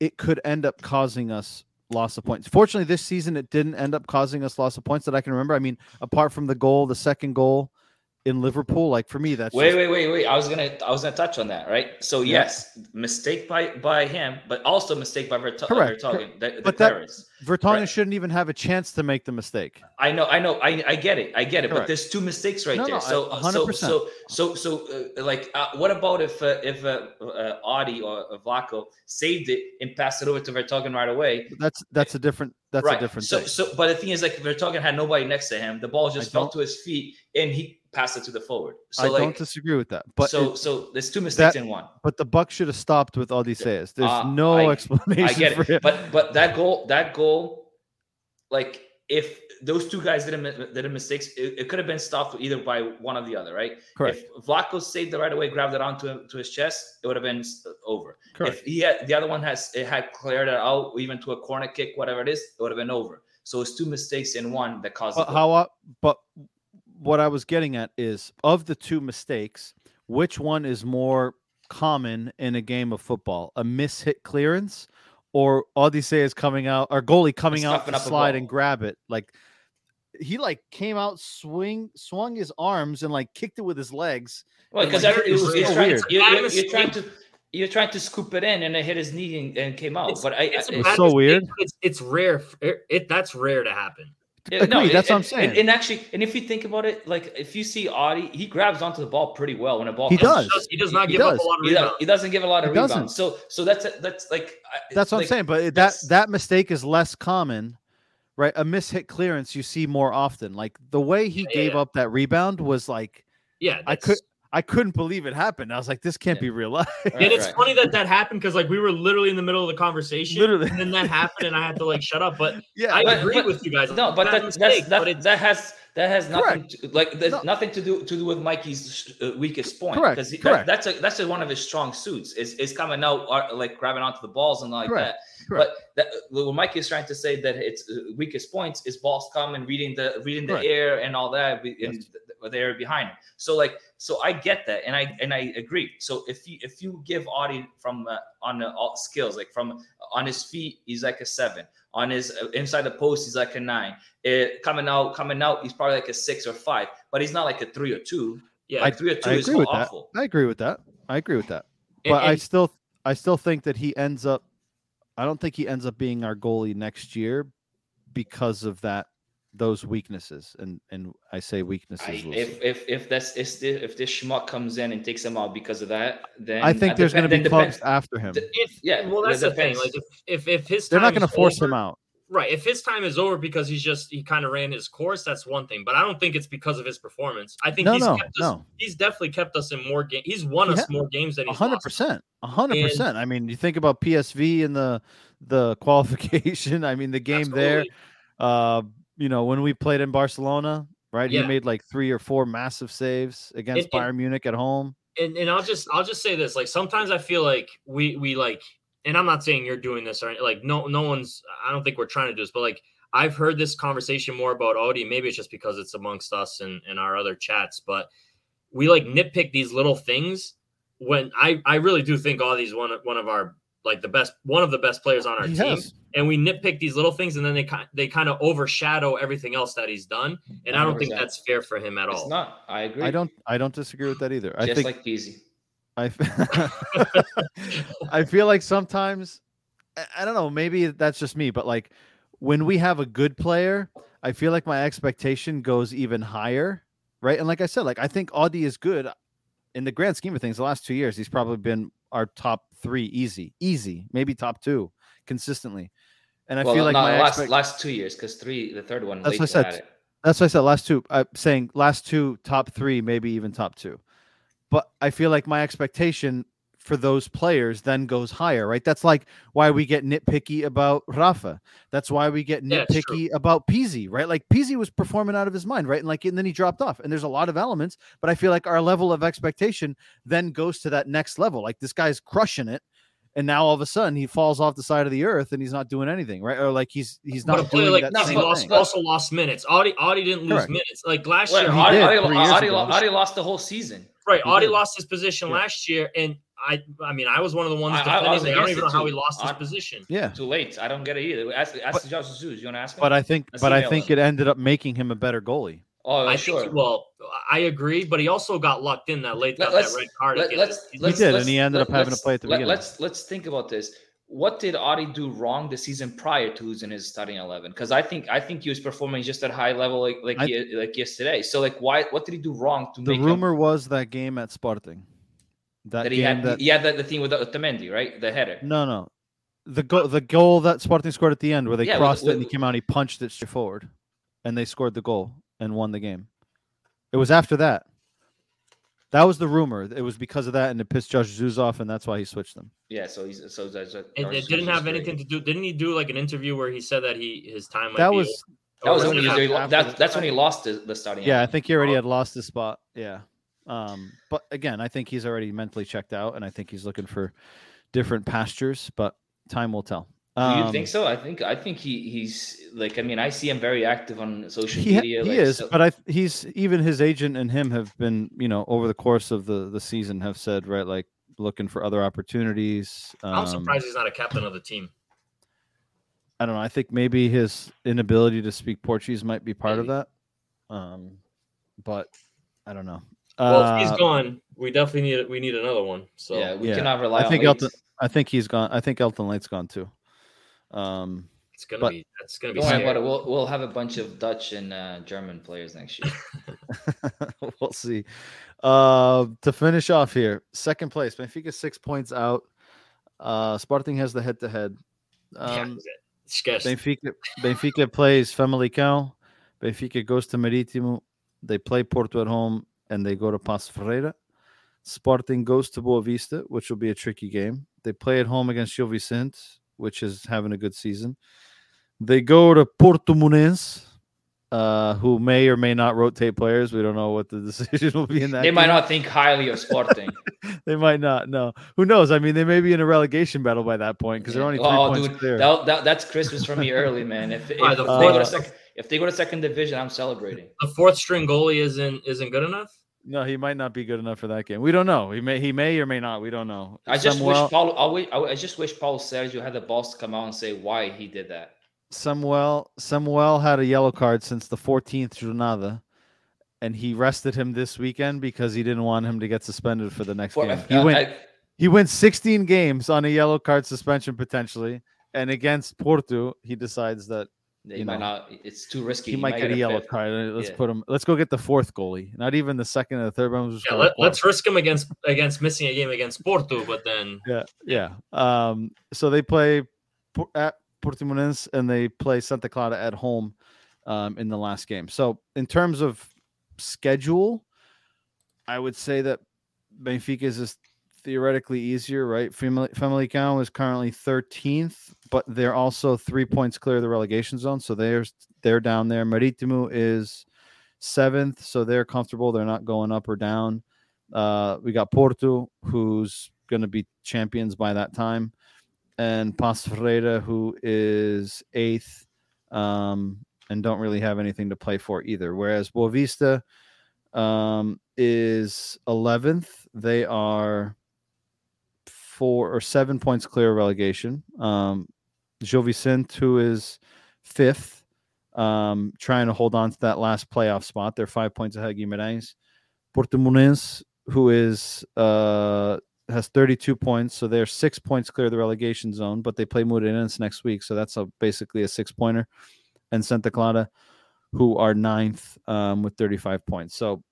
it could end up causing us loss of points. Fortunately, this season it didn't end up causing us loss of points that I can remember. I mean, apart from the goal, the second goal in Liverpool, like for me, that's Wait, just- wait, wait, wait. I was gonna, I was gonna touch on that, right? So Yeah. yes, mistake by by him, but also mistake by Verto- Correct, Vertonghen. The, the But that- Vertonghen Right. shouldn't even have a chance to make the mistake. I know, I know, I, I get it, I get it. But there's two mistakes right No, there. no, so, so, 100%. so, so, so, uh, like, uh, what about if uh, if uh, uh, Audi or uh, Vlaco saved it and passed it over to Vertonghen right away? That's that's a different that's right. a different so, thing. so, but the thing is, like, Vertonghen had nobody next to him. The ball just I fell don't- to his feet, and he passed it to the forward. So, I like, don't disagree with that. But so, it- so there's two mistakes that- in one. but the buck should have stopped with Odysseas. There's Uh, no I- explanation I get it, him. but but that goal, that goal, like if those two guys didn't did mistakes, it, it could have been stopped either by one or the other, right? Correct. If Vlaco saved it right away, grabbed it onto him, to his chest, it would have been over. Correct. If he had the other one has it had cleared it out, even to a corner kick, whatever it is, it would have been over. So it's two mistakes in one that caused. But the how? but what I was getting at is of the two mistakes, which one is more common in a game of football? A mishit clearance, or Odysseas coming out, or goalie coming out Stuffing to up slide and grab it? Like he like came out, swing, swung his arms, and like kicked it with his legs. Well, because like, it was you're, so trying, weird. you're, you're- you're trying to you're trying to scoop it in, and it hit his knee and, and came out. It's- but I, It's, a I- was so weird. It's, it's rare. It, it that's rare to happen. Yeah, Agreed, that's what I'm saying. And, and actually, and if you think about it, like if you see Audi, he grabs onto the ball pretty well when a ball He comes. does. He does, not He give up a lot of He, does, rebounds. he doesn't give a lot of He doesn't. rebounds. So so that's that's like I- That's what like, I'm saying. But that that mistake is less common, right? A mishit clearance you see more often. Like the way he Yeah, gave yeah. up that rebound was like Yeah, I could I couldn't believe it happened. I was like, this can't Yeah. be real life. Right, and it's right. funny that that happened because like we were literally in the middle of the conversation, Literally. and then that happened, and I had to like shut up. But yeah, I but- agree but- with you guys. No, but Bad that, mistake, that's, that, but it's that has that has nothing Correct. to, like there's No. nothing to do to do with Mikey's uh, weakest point. Correct, 'cause he- correct. That, that's a, that's just one of his strong suits. Is is coming out uh, like grabbing onto the balls and like Correct, that. correct. But that, what Mikey is trying to say that its uh, weakest points is balls come and reading the reading the Correct. air and all that and Yes. the, the air behind him. So like so I get that and I and I agree. So if you if you give Audi from uh, on the all skills like from on his feet he's like a seven on his uh, inside the post he's like a nine it, coming out coming out he's probably like a six or five but he's not like a three or two yeah, like three or two I is agree with awful that. I agree with that. I agree with that. And- But I still I still think that he ends up I don't think he ends up being our goalie next year because of that those weaknesses and and I say weaknesses. I, if if if that's if this, if this schmuck comes in and takes him out because of that then I think uh, there's going to be then clubs depend- after him. if yeah, well, that's the thing. Like if if, if his They're not going to force over- him out. Right. If his time is over because he's just he kind of ran his course, that's one thing. But I don't think it's because of his performance. I think No, he's no, kept us, no. he's definitely kept us in more games. He's won He us more games than A he's hundred lost. percent. A hundred And- percent. I mean, you think about PSV in the the qualification. I mean, the game there. Uh, you know, when we played in Barcelona, right? Yeah. He made like three or four massive saves against And- and- Bayern Munich at home. and and I'll just I'll just say this. Like sometimes I feel like we we like, and I'm not saying you're doing this or like no no one's. I don't think we're trying to do this, but like I've heard this conversation more about Audi. Maybe it's just because it's amongst us and and our other chats, but we like nitpick these little things. When I I really do think Audi's one one of our like the best one of the best players on our He team. Has. And we nitpick these little things, and then they kind they kind of overshadow everything else that he's done. And I don't think that's fair for him at all. it's all. not i agree I don't. I don't disagree with that either. I just think. like peasy I feel like sometimes. I- I don't know. Maybe that's just me, but like when we have a good player, I feel like my expectation goes even higher, right? And like I said, like I think Audi is good in the grand scheme of things. The last two years, he's probably been our top three, easy, easy, maybe top two consistently. And I well, feel like no, my last expect- last two years because three, the third one. That's what I said. That's what I said. Last two. I'm saying last two, top three, maybe even top two. But I feel like my expectation for those players then goes higher, right? That's like why we get nitpicky about Rafa. That's why we get Yeah, nitpicky about Pizzi, right? Like Pizzi was performing out of his mind, right? And like and then he dropped off. And there's a lot of elements, but I feel like our level of expectation then goes to that next level. Like this guy's crushing it. And now all of a sudden he falls off the side of the earth and he's not doing anything, right? Or like he's he's not a player doing like that No, same but- lost, thing. also lost minutes. Audi Audi didn't lose Correct. minutes. Like last Well, year, he Audi, did Audi, three Audi, ago. Audi lost the whole season. right? He Audi did. lost his position Yeah. last year, and I I mean I was one of the ones I- I- I defending. I, don't even it know how too. he lost his I- position. Yeah. Too late. I don't get it either. Ask, ask But- Jorge Jesus. You want to ask me? But I think, Let's but I think him. it ended up making him a better goalie. Oh, I sure. think he, well, I agree, but he also got locked in that late Let- got that red card. Let, again. let's, He let's, did, and let's- he ended up having to play at the let, beginning. Let's let's think about this. What did Audi do wrong the season prior to losing his starting eleven? Because I think I think he was performing just at high level like like I- he, like yesterday. So like why what did he do wrong to The make him, rumor was that game at Sporting. That, that he game had that he had the, the thing with Otamendi right the header. no no, the goal the goal that Sporting scored at the end where they Yeah, with- crossed it and he came out and he punched it straight forward, and they scored the goal and won the game. It was after that. That was the rumor. It was because of that, and it pissed Jorge Jesus off, and that's why he switched them. Yeah, so he's so that's that, and it didn't have anything to do. Didn't he do like an interview where he said that he his time might That be was That was over? when he, after- he that, that's when he lost the, the starting. Yeah, I think he already had lost his spot. Yeah. Um, but again, I think he's already mentally checked out, and I think he's looking for different pastures. But time will tell. Do you Um, think so? I think I think he he's like I mean I see him very active on social He, media. he like, is, so- but I he's even his agent and him have been, you know, over the course of the the season have said right, like looking for other opportunities. Um, I'm surprised he's not a captain of the team. I don't know. I think maybe his inability to speak Portuguese might be part of that. Um, but I don't know. Well, Uh, if he's gone, we definitely need we need another one. So yeah, we yeah, cannot rely I think Leeds. Helton. I think he's gone. I think Helton Leite's gone too. Um, it's gonna but- be that's gonna be Don't worry about it. We'll we'll have a bunch of Dutch and uh, German players next year. we'll see. Uh, to finish off here, second place, Benfica six points out. Uh, Sporting has the head to head. Um, Benfica Benfica plays Famalicão. Benfica goes to Marítimo. They play Porto at home and they go to Paços Ferreira. Sporting goes to Boavista, which will be a tricky game. They play at home against Gil Vicente, which is having a good season. They go to Portimonense, uh, who may or may not rotate players. We don't know what the decision will be in that. they might not think highly of Sporting. They might not. No, who knows? I mean, they may be in a relegation battle by that point because they're only three oh, points dude, clear. that, that, that's Christmas for me early, man. If, if, Alright, the they go to fourth- sec- if they go to second division, I'm celebrating. the fourth string goalie isn't isn't good enough. No, he might not be good enough for that game. We don't know. He may, he may or may not. We don't know. I just Samuel, wish Paul. I, wi- I just wish Paulo Sergio had the balls to come out and say why he did that. Samuel, Samuel had a yellow card since the 14th jornada, and he rested him this weekend because he didn't want him to get suspended for the next For, game. uh, He went, I- he went 16 games on a yellow card suspension potentially, and against Porto, he decides that he you might know, not. It's too risky. he, might get a yellow card. Let's Yeah. put him. Let's go get the fourth goalie, not even the second or the third one. Yeah, let, let's risk him against against missing a game against Porto, but then Yeah, yeah. Um, so they play Por- at Portimonense and they play Santa Clara at home um, in the last game. So in terms of schedule, I would say that Benfica is just theoretically easier, right? Family Famalicão is currently 13th, but they're also three points clear of the relegation zone, so they're they're down there. Maritimo is seventh, so they're comfortable. They're not going up or down. Uh, we got Porto, who's going to be champions by that time, and Paços Ferreira, who is eighth, um, and don't really have anything to play for either. Whereas Boavista um, is eleventh. They are four or seven points clear of relegation. Um, Gil who is fifth, um, trying to hold on to that last playoff spot. They're five points ahead of Guimarães. Portimonense, who is uh, has 32 points, so they're six points clear of the relegation zone, but they play Moreirense next week, so that's a, basically a six pointer. And Santa Clara, who are ninth um, with 35 points. So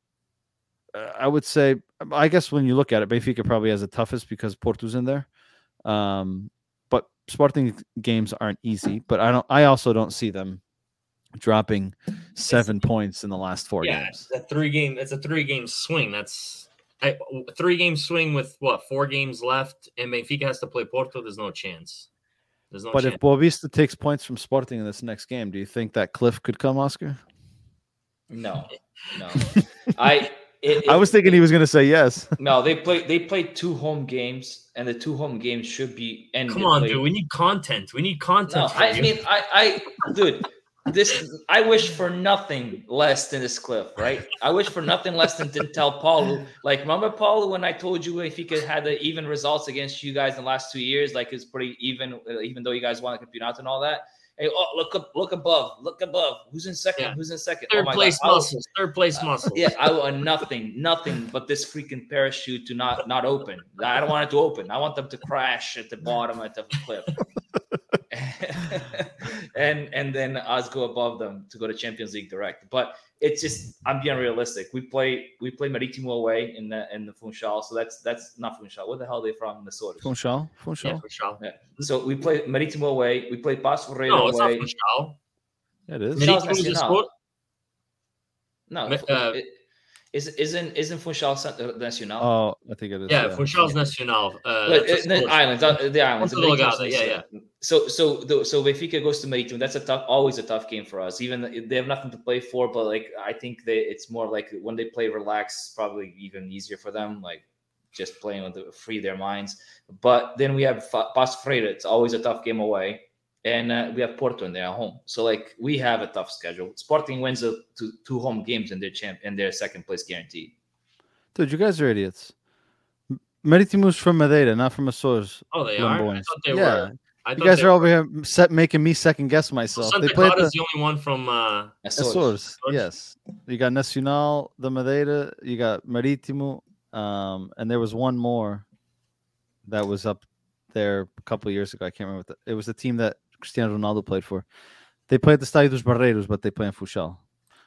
I would say, I guess when you look at it, Benfica probably has the toughest because Porto's in there. Um, but Sporting games aren't easy. But I don't. I also don't see them dropping seven points in the last four yeah, games. it's a three game. It's a three game swing. That's I, three game swing with what four games left, and Benfica has to play Porto. There's no chance. There's no But chance. if Boavista takes points from Sporting in this next game, do you think that cliff could come, Oscar? No, no. I it, I was it- thinking he was going to say yes. No, they play. They played two home games, and the two home games should be ended. Come on, played- dude. We need content. We need content. No, I you. mean, I, I, dude, this. I wish for nothing less than this cliff, right? I wish for nothing less than to tell Paulo. Like, remember Paulo when I told you if he could had the even results against you guys in the last two years, like it's pretty even, uh, even though you guys won the campeonato and all that. Hey, oh, look up, look above, look above. Who's in second? Yeah. Who's in second? third oh place God. Muscles. Third place uh, muscles. yeah, I want nothing, nothing but this freaking parachute to not not open. I don't want it to open. I want them to crash at the bottom of the cliff. and and then us go above them to go to Champions League direct. But it's just I'm being realistic. We play we play Maritimo away in the in the Funchal, so that's that's not Funchal. Where the hell are they from? Minnesota. Funchal, Yeah, Funchal. for sure. Yeah. So we play Maritimo away. We play Paços Ferreira No, it's not away. from Schal. Yeah, it is. Funchal Maritimo's a sport? No, uh, it, is isn't isn't Funchal San- uh, Nacional? Oh, I think it is. Yeah, Funchal Nacional. Uh, But, uh, the islands, uh, the islands. Ponta the big Delgada, countries, yeah, So, so, the, so Benfica goes to Maritimo. That's a tough, always a tough game for us. Even they have nothing to play for, but like I think they, it's more like when they play relaxed, probably even easier for them. Like just playing with the, free their minds. But then we have Fa- Passo Freire. It's always a tough game away, and uh, we have Porto in there at home. So like we have a tough schedule. Sporting wins the two, two home games and their champ and their second place guaranteed. Dude, you guys are idiots. M- Maritimo's from Madeira, not from Açores. Oh, they are. I Flamboyant. thought they Yeah. were. I You guys they are were. over here set, making me second guess myself. Santa they played Clara the is the only one from. Uh, Açores. Açores. Açores. Yes. You got Nacional, the Madeira, you got Marítimo, um, and there was one more that was up there a couple of years ago. I can't remember. What the, it was the team that Cristiano Ronaldo played for. They play at the Stadio dos Barreiros, but they play in Funchal.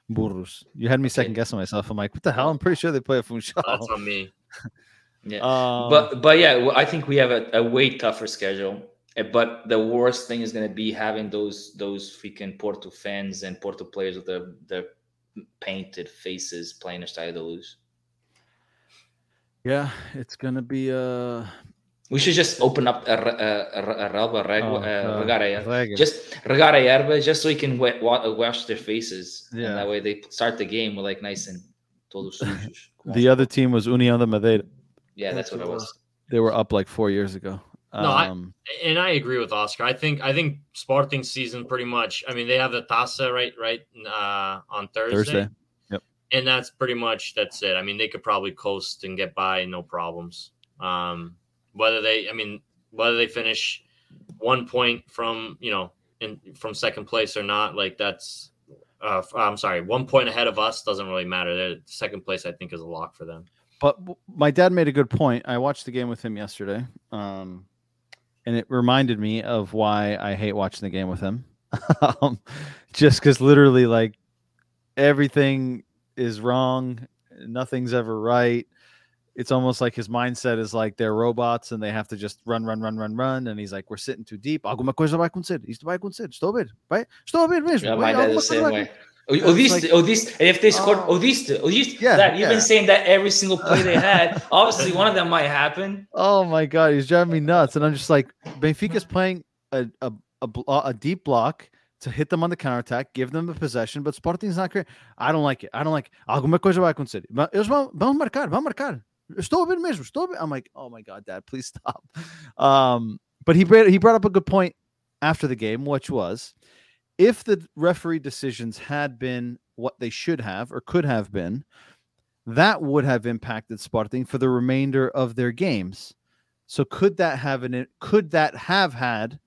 Burros. You had me second guessing myself. I'm like, what the hell? I'm pretty sure they play at Funchal. that's on me. Yeah. Um, but but yeah, well, I think we have a, a way tougher schedule. Uh, But the worst thing is going to be having those those freaking Porto fans and Porto players with their their painted faces playing a style to lose. yeah, it's gonna be uh, We should just open up a, a, a, a Relva reg, oh, uh, uh, regare, just regare erba, just so we can wa- wa- wash their faces. Yeah. and that way they start the game with like nice and todos sujos. the other team was União da Madeira. yeah, that's what it was. They were up like four years ago. No, I- Um, And I agree with Oscar. I think I think Sporting season pretty much. I mean, they have the Taça right right uh, on Thursday, Thursday. Yep. and that's pretty much that's it. I mean, they could probably coast and get by no problems. Um, whether they, I mean, whether they finish one point from you know in from second place or not, like that's. Uh, I'm sorry, one point ahead of us doesn't really matter. They're, second place, I think, is a lock for them. but my dad made a good point. I watched the game with him yesterday, um, and it reminded me of why I hate watching the game with him. um, just because literally, like everything is wrong, nothing's ever right. It's almost like his mindset is like they're robots and they have to just run, run, run, run, run. And he's like, "We're sitting too deep. Alguma coisa vai acontecer. Isto vai acontecer. Estou a ver. Vai. Estou a ver mesmo. Yeah, my dad the same way. acontecer." Oh, It's Odiste, Odiste, if they scored Oh. Odiste, Odiste, Yeah, that you've yeah. been saying that every single play they had. Obviously, one of them might happen. Oh my god, he's driving me nuts, and I'm just like, Benfica's playing a a a, a deep block to hit them on the counterattack, give them the possession, but Sporting's not great. I don't like it. I don't like. It. Alguma coisa vai acontecer. Eles vão, vão marcar, vão marcar. Estou a. Estou a ver. I'm like, oh my god, Dad, please stop. Um, but he brought he brought up a good point after the game, which was if the referee decisions had been what they should have or could have been, that would have impacted Sporting for the remainder of their games. So could that have an could that have had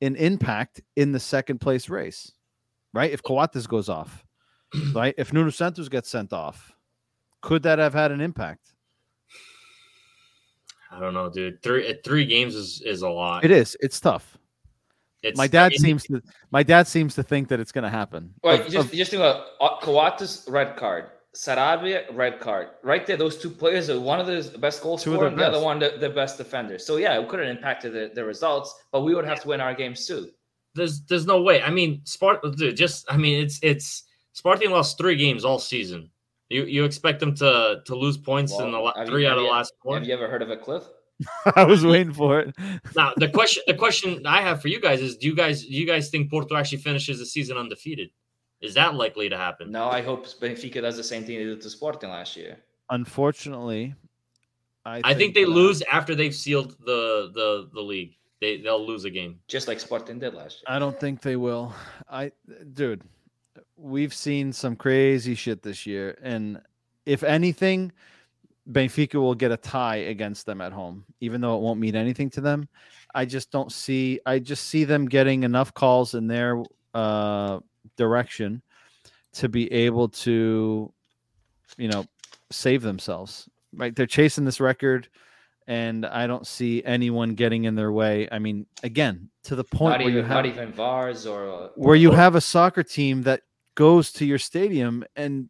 an impact in the second place race? Right? If Coates goes off, right? If Nuno Santos gets sent off, could that have had an impact? I don't know, dude. Three uh, three games is is a lot. It is. It's tough. It's, My dad mean, seems to my dad seems to think that it's going to happen. Right, Of- just of- just think about uh, Coates red card. Sarabia, red card. Right there, those two players are one of the best goal Two of scorer, their the other one the, the best defender. So yeah, it could have impacted the, the results, but we would have to win our games too. There's there's no way. I mean, Spart dude, just I mean, it's it's Spartan lost three games all season. You you expect them to to lose points in the la- have you- three out of the last four? Have you ever heard of a cliff? I was waiting for it. Now the question the question I have for you guys is: Do you guys do you guys think Porto actually finishes the season undefeated? Is that likely to happen? No, I hope Benfica does the same thing they did to Sporting last year. Unfortunately, I I think they uh, lose after they've sealed the the the league. They they'll lose a game. Just like Sporting did last year. I don't think they will. I, dude, we've seen some crazy shit this year, and if anything, Benfica will get a tie against them at home, even though it won't mean anything to them. I just don't see. I just see them getting enough calls in their uh, direction to be able to, you know, save themselves. Right? They're chasing this record. And I don't see anyone getting in their way. I mean, again, to the point Not where even, you have not even VARs or where you have a soccer team that goes to your stadium and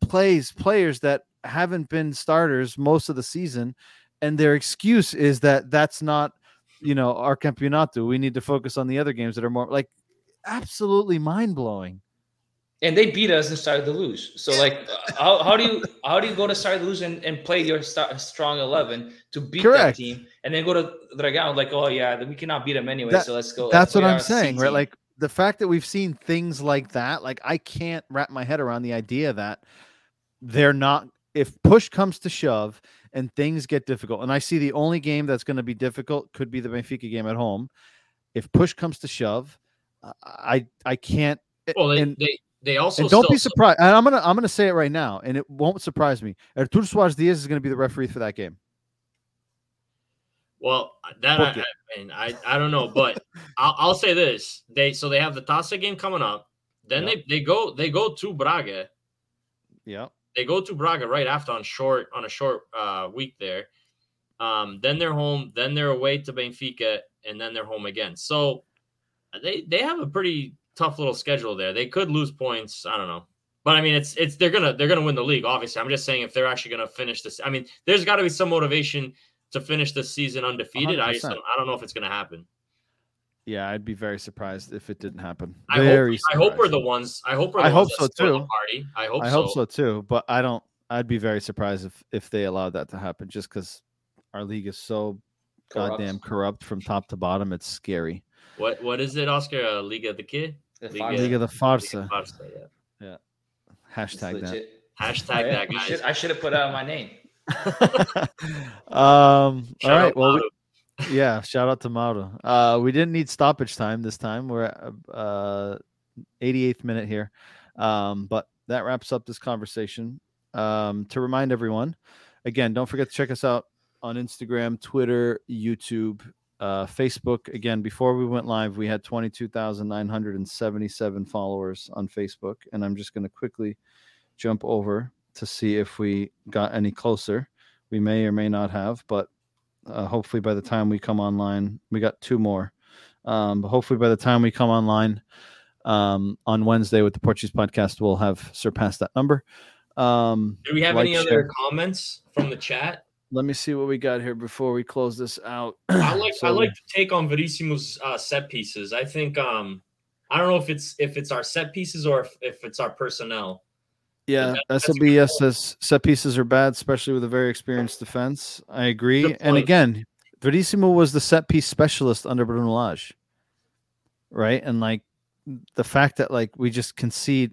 plays players that haven't been starters most of the season and their excuse is that that's not you know our campeonato we need to focus on the other games that are more like absolutely mind-blowing and they beat us and started to lose. So like, how, how do you how do you go to start to lose and, and play your strong eleven to beat Correct. that team, and then go to Dragão like, oh yeah, we cannot beat them anyway, That- so let's go. that's what i'm saying right like the fact that we've seen things like that like i can't wrap my head around the idea that they're not if push comes to shove and things get difficult and i see the only game that's going to be difficult could be the benfica game at home. If push comes to shove i i can't Well, they and, they, they also and don't be surprised and i'm gonna i'm gonna say it right now and it won't surprise me. Artur Soares Dias is going to be the referee for that game Well, that I, I mean, I, I don't know, but I'll, I'll say this: they so they have the Taça game coming up. Then Yep. they they go they go to Braga. yeah They go to Braga right after on short on a short uh, week there. Um, then they're home. Then they're away to Benfica, and then they're home again. So they they have a pretty tough little schedule there. They could lose points. I don't know. But I mean, it's it's they're gonna they're gonna win the league. Obviously, I'm just saying if they're actually gonna finish this. I mean, there's got to be some motivation to finish the season undefeated. I just 100%. don't, I don't know if it's gonna happen. yeah i'd be very surprised if it didn't happen I hope I hope we're the ones. I hope we're the I hope ones so, that the too. Party. I hope. I hope so too, but I don't. I'd be very surprised if if they allowed that to happen, just because our league is so Corrupt. goddamn corrupt from top to bottom. It's scary. What what is it, Oscar? Uh, Liga de qué? The Liga- Farsa. League of the Farsa. Barca, yeah. It's Hashtag that. Hashtag Oh, yeah. that, guys. should- I should have put out my name. um. All right. Well, we- yeah. Shout out to Mauro. Uh, we didn't need stoppage time this time. We're at uh, 88th minute here. Um, but that wraps up this conversation. Um, to remind everyone, again, don't forget to check us out on Instagram, Twitter, YouTube, uh, Facebook. Again, before we went live, we had 22,977 followers on Facebook. And I'm just going to quickly jump over to see if we got any closer. We may or may not have, but uh, hopefully by the time we come online, we got two more. Um, but hopefully by the time we come online um, on Wednesday with the Portuguese podcast, we'll have surpassed that number. Um, Do we have like, any other share. comments from the chat? let me see what we got here before we close this out. I like I like to take on Verissimo's uh, set pieces. I think um I don't know if it's if it's our set pieces or if, if it's our personnel. Yeah, that- SLBS says set pieces are bad, especially with a very experienced defense. I agree. And again, Verissimo was the set piece specialist under Bruno Lage, right? And like the fact that like we just concede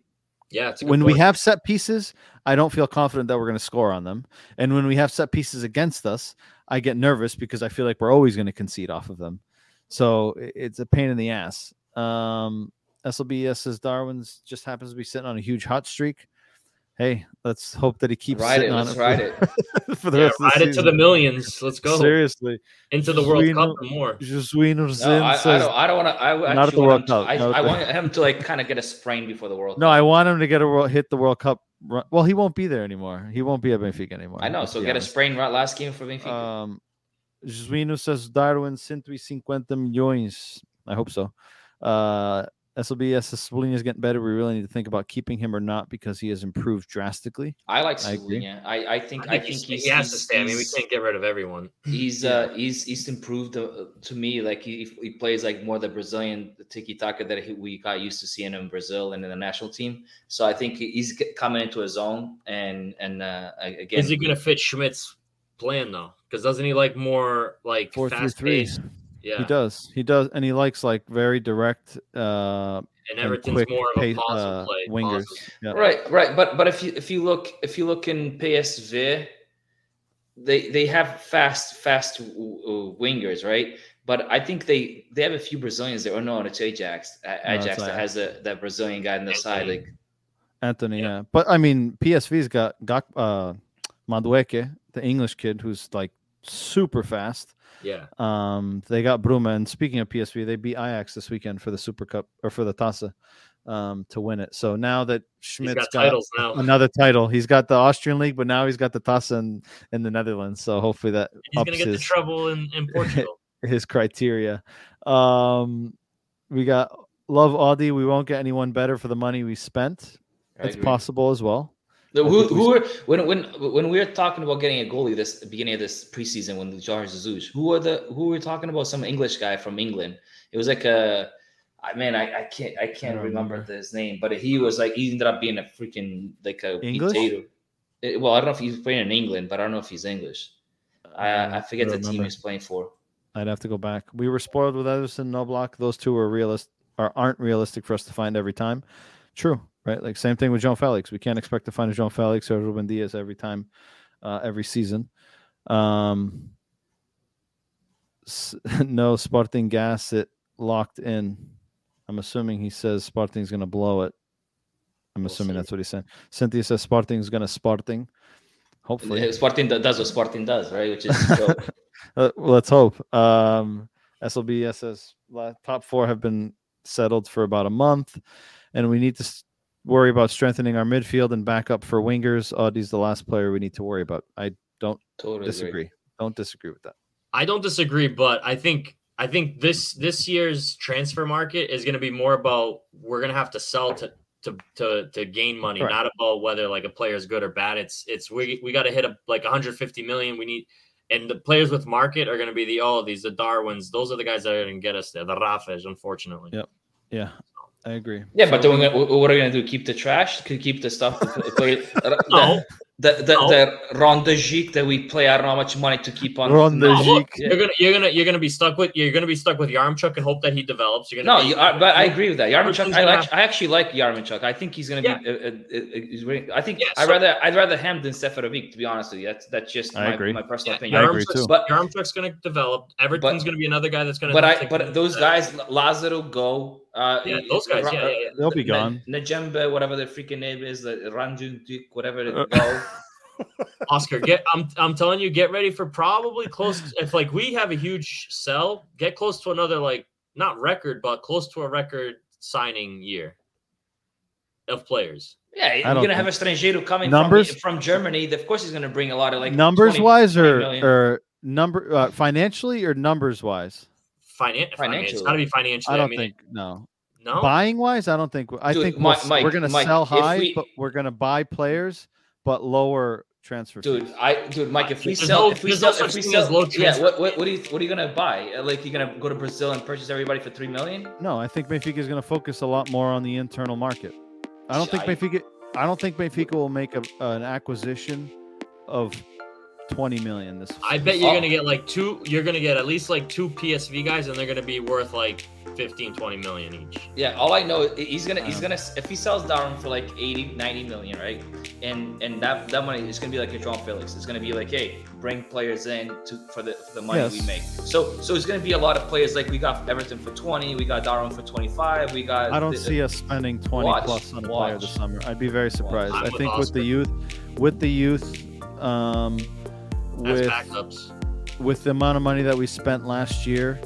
Yeah, it's a good when we have set pieces, I don't feel confident that we're going to score on them. And when we have set pieces against us, I get nervous because I feel like we're always going to concede off of them. So it's a pain in the ass. Um, SLBS says Darwin's just happens to be sitting on a huge hot streak. Hey, let's hope that he keeps Ride sitting it. on Let's it ride for, it. for the yeah, rest of ride the it to the millions. Let's go Seriously, into the World Cup and more. Jesuin No, I, I don't. I don't want to. I Not at the World want to, Cup, I, not at I want him to like kind of get a sprain before the World no, Cup. I want him to get a world, hit the World Cup. Run. Well, he won't be there anymore. He won't be at Benfica anymore. I know. So be get a sprain right last game for Benfica. Um, Jesuino says Darwin 150 milhões. I hope so. Uh, SLBS Cebolinha is getting better. We really need to think about keeping him or not because he has improved drastically. I like I agree. I, I think I I think, think he's, he's, he has to stay. I mean, we can't get rid of everyone. He's uh he's he's improved uh, to me. Like he he plays like more the Brazilian tiki taka that he, we got used to seeing in Brazil and in the national team. So I think he's coming into his own. And and uh again, Is he going to fit Schmidt's plan though? Because doesn't he like more like Four three fast three. paced? Yeah, He does. He does, and he likes like very direct uh, and and Everton's quick more of a pace, pause uh, play. wingers. Yeah. right right. But but if you if you look if you look in PSV, they they have fast fast w- w- wingers, right? But I think they they have a few Brazilians there. Oh no, it's Ajax. A- it's Ajax that Ajax. has a that Brazilian guy on the side. Antony. Like Antony, Yeah. yeah. But I mean, PSV's got got uh, Madueke, the English kid, who's like super fast. Yeah, Um, they got Bruma, and speaking of PSV, they beat Ajax this weekend for the Super Cup or for the Taça um, to win it. So now that he's Schmidt's got got, titles now. another title, he's got the Austrian league, but now he's got the Taça in, in the Netherlands. So hopefully that He's going to get the trouble in, in Portugal. his criteria. Um, we got Love Audi. We won't get anyone better for the money we spent. I It's agree. possible as well. I Who, who were when when when we were talking about getting a goalie this beginning of this preseason when Jorge Jesus, who are the who were we talking about? Some English guy from England. It was like a I man, I, I can't I can't don't remember, remember. his name, but he was like he ended up being a freaking like a English? potato. Eh, well, I don't know if he's playing in England, but I don't know if he's English. I I forget the team he's playing for. I'd have to go back. We were spoiled with Ederson and Oblak. Those two are realist or aren't realistic for us to find every time. True, right? Like same thing with João Felix. We can't expect to find a João Felix or Ruben Dias every time, uh, every season. Um, s- no Sporting gas it locked in. I'm assuming he says Sporting's going to blow it. I'm We'll assuming see. that's what he said. Cynthia says Sporting's going to Sporting. Hopefully. Sporting do- does what Sporting does, right? Which is. Uh, let's hope. Um, SLB says top four have been settled for about a month, and we need to worry about strengthening our midfield and backup for wingers. Audie's the last player we need to worry about. I don't totally agree. disagree. Don't disagree with that. I don't disagree, but I think I think this this year's transfer market is going to be more about we're going to have to sell to to to to gain money, Correct. not about whether like a player is good or bad. It's it's we we got to hit a like 150 million. We need and the players with market are going to be the oh these the Darwins. Those are the guys that are going to get us there. The Rafes, unfortunately. Yep. Yeah, I agree. Yeah, but then we're gonna, what are we gonna do? Keep the trash? Could keep the stuff to play, the, No. The the, No. the Ronda that we play. I don't know how much money to keep on. Ronda No, look, Gik. you're gonna you're gonna you're gonna be stuck with you're gonna be stuck with Yaremchuk and hope that he develops. You're gonna No, be, you are, but I agree with that. Yarmolenchuk, Everything's I, gonna like, I actually like Yarmolenchuk. I think he's going to Yeah. be. Uh, uh, uh, I think Yeah, I so- rather I'd rather him than Seferovic. To be honest with you, that's that's just I my, agree. my personal Yeah, opinion. I agree too. But- Yaremchuk's gonna develop. Everton's gonna be another guy that's gonna. But I but those guys, Lazaro go. Uh, Yeah, those guys, yeah, yeah, yeah. They'll be gone. Najembe, whatever the freaking name is, the Radonjić, whatever they Uh, go. Oscar, get I'm I'm telling you, get ready for probably close. If like we have a huge sell, get close to another like not record, but close to a record signing year of players. Yeah, you're gonna have a think- Strangeiro coming Numbers- from, from Germany. Of course, he's gonna bring a lot of like numbers 20 wise or or number uh, financially or numbers wise? Finan- I mean, it's Financially. got to be financially. I don't mean, think no. no. Buying wise, I don't think. I Dude, think we'll, s- we're going to sell high, we- but we're going to buy players, but lower transfer Dude, fees. I dude, Mike, if we There's sell, no- if we there's no sell, if we sell, as low yeah, what, what, what are you, what are you gonna buy? Uh, Like, you're gonna go to Brazil and purchase everybody for three million? No, I think Benfica is going to focus a lot more on the internal market. I don't think I- Benfica. I don't think Benfica will make a, an acquisition of twenty million this. I bet you're Oh. gonna get like two. You're gonna get at least like two PSV guys, and they're gonna be worth like 15, 20 million each. Yeah, all I know he's gonna he's Um, gonna if he sells Darwin for like 80, 90 million, right? And and that that money is gonna be like a João Felix. It's gonna be like, hey, bring players in to for the for the money we make. So so it's gonna be a lot of players. Like we got Everton for twenty, we got Darwin for twenty five, we got. I don't the- see us spending twenty Watch, plus on a player this summer. I'd be very surprised. I'm with think with the youth, with the youth, um, As with backups. with the amount of money that we spent last year,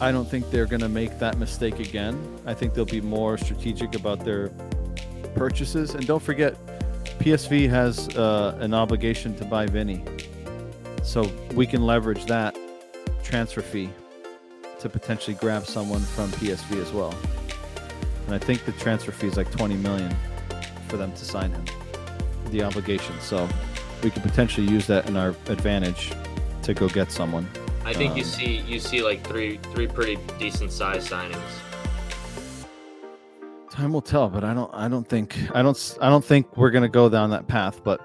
I don't think they're going to make that mistake again. I think they'll be more strategic about their purchases. And don't forget, PSV has uh, an obligation to buy Vinny. So we can leverage that transfer fee to potentially grab someone from PSV as well. and I think the transfer fee is like 20 million for them to sign him. The obligation, so we could potentially use that in our advantage to go get someone. I think you Um, see you see like three three pretty decent size signings. Time will tell, but I don't. I don't think. I don't. I don't think we're gonna go down that path. But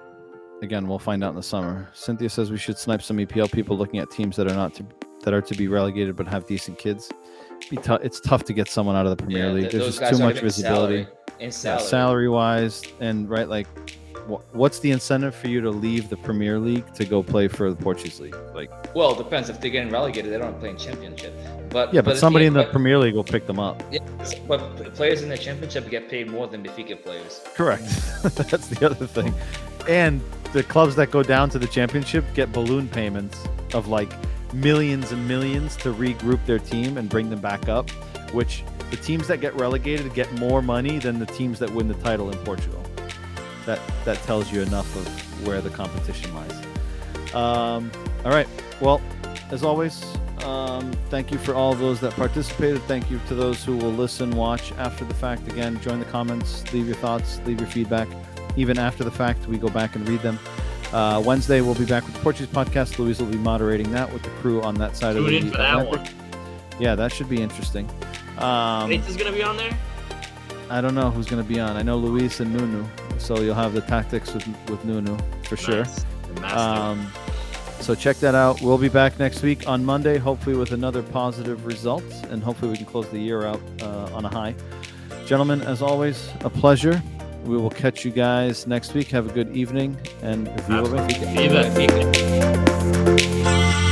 again, we'll find out in the summer. Cynthia says we should snipe some EPL people looking at teams that are not to that are to be relegated but have decent kids. Be tou- it's tough to get someone out of the Premier Yeah, League. th- There's just too much visibility. salary- In Yeah, salary. salary wise, and right, like, wh- what's the incentive for you to leave the Premier League to go play for the Portuguese league? Like, Well, it depends. If they're getting relegated, they don't play in championship. But yeah, but the somebody in the but- Premier League will pick them up. Yeah, but players in the championship get paid more than Benfica players. Correct. That's the other thing. And the clubs that go down to the championship get balloon payments of like millions and millions to regroup their team and bring them back up, which the teams that get relegated get more money than the teams that win the title in Portugal. That that tells you enough of where the competition lies. Um, all right. Well, as always, um, thank you for all those that participated. Thank you to those who will listen, watch after the fact. Again, join the comments, leave your thoughts, leave your feedback. Even after the fact, we go back and read them. Uh, Wednesday, we'll be back with the Portuguese podcast. Luis will be moderating that with the crew on that side of Tune the in for that Atlantic. one. Yeah, that should be interesting. Um, is gonna be on there. I don't know who's going to be on. I know Luis and Nunu, so you'll have the tactics with with Nunu for sure. Nice. Um, so check that out. We'll be back next week on Monday, hopefully with another positive result, and hopefully we can close the year out uh, on a high. Gentlemen, as always, a pleasure. We will catch you guys next week. Have a good evening and Viva Benfica. Viva Benfica.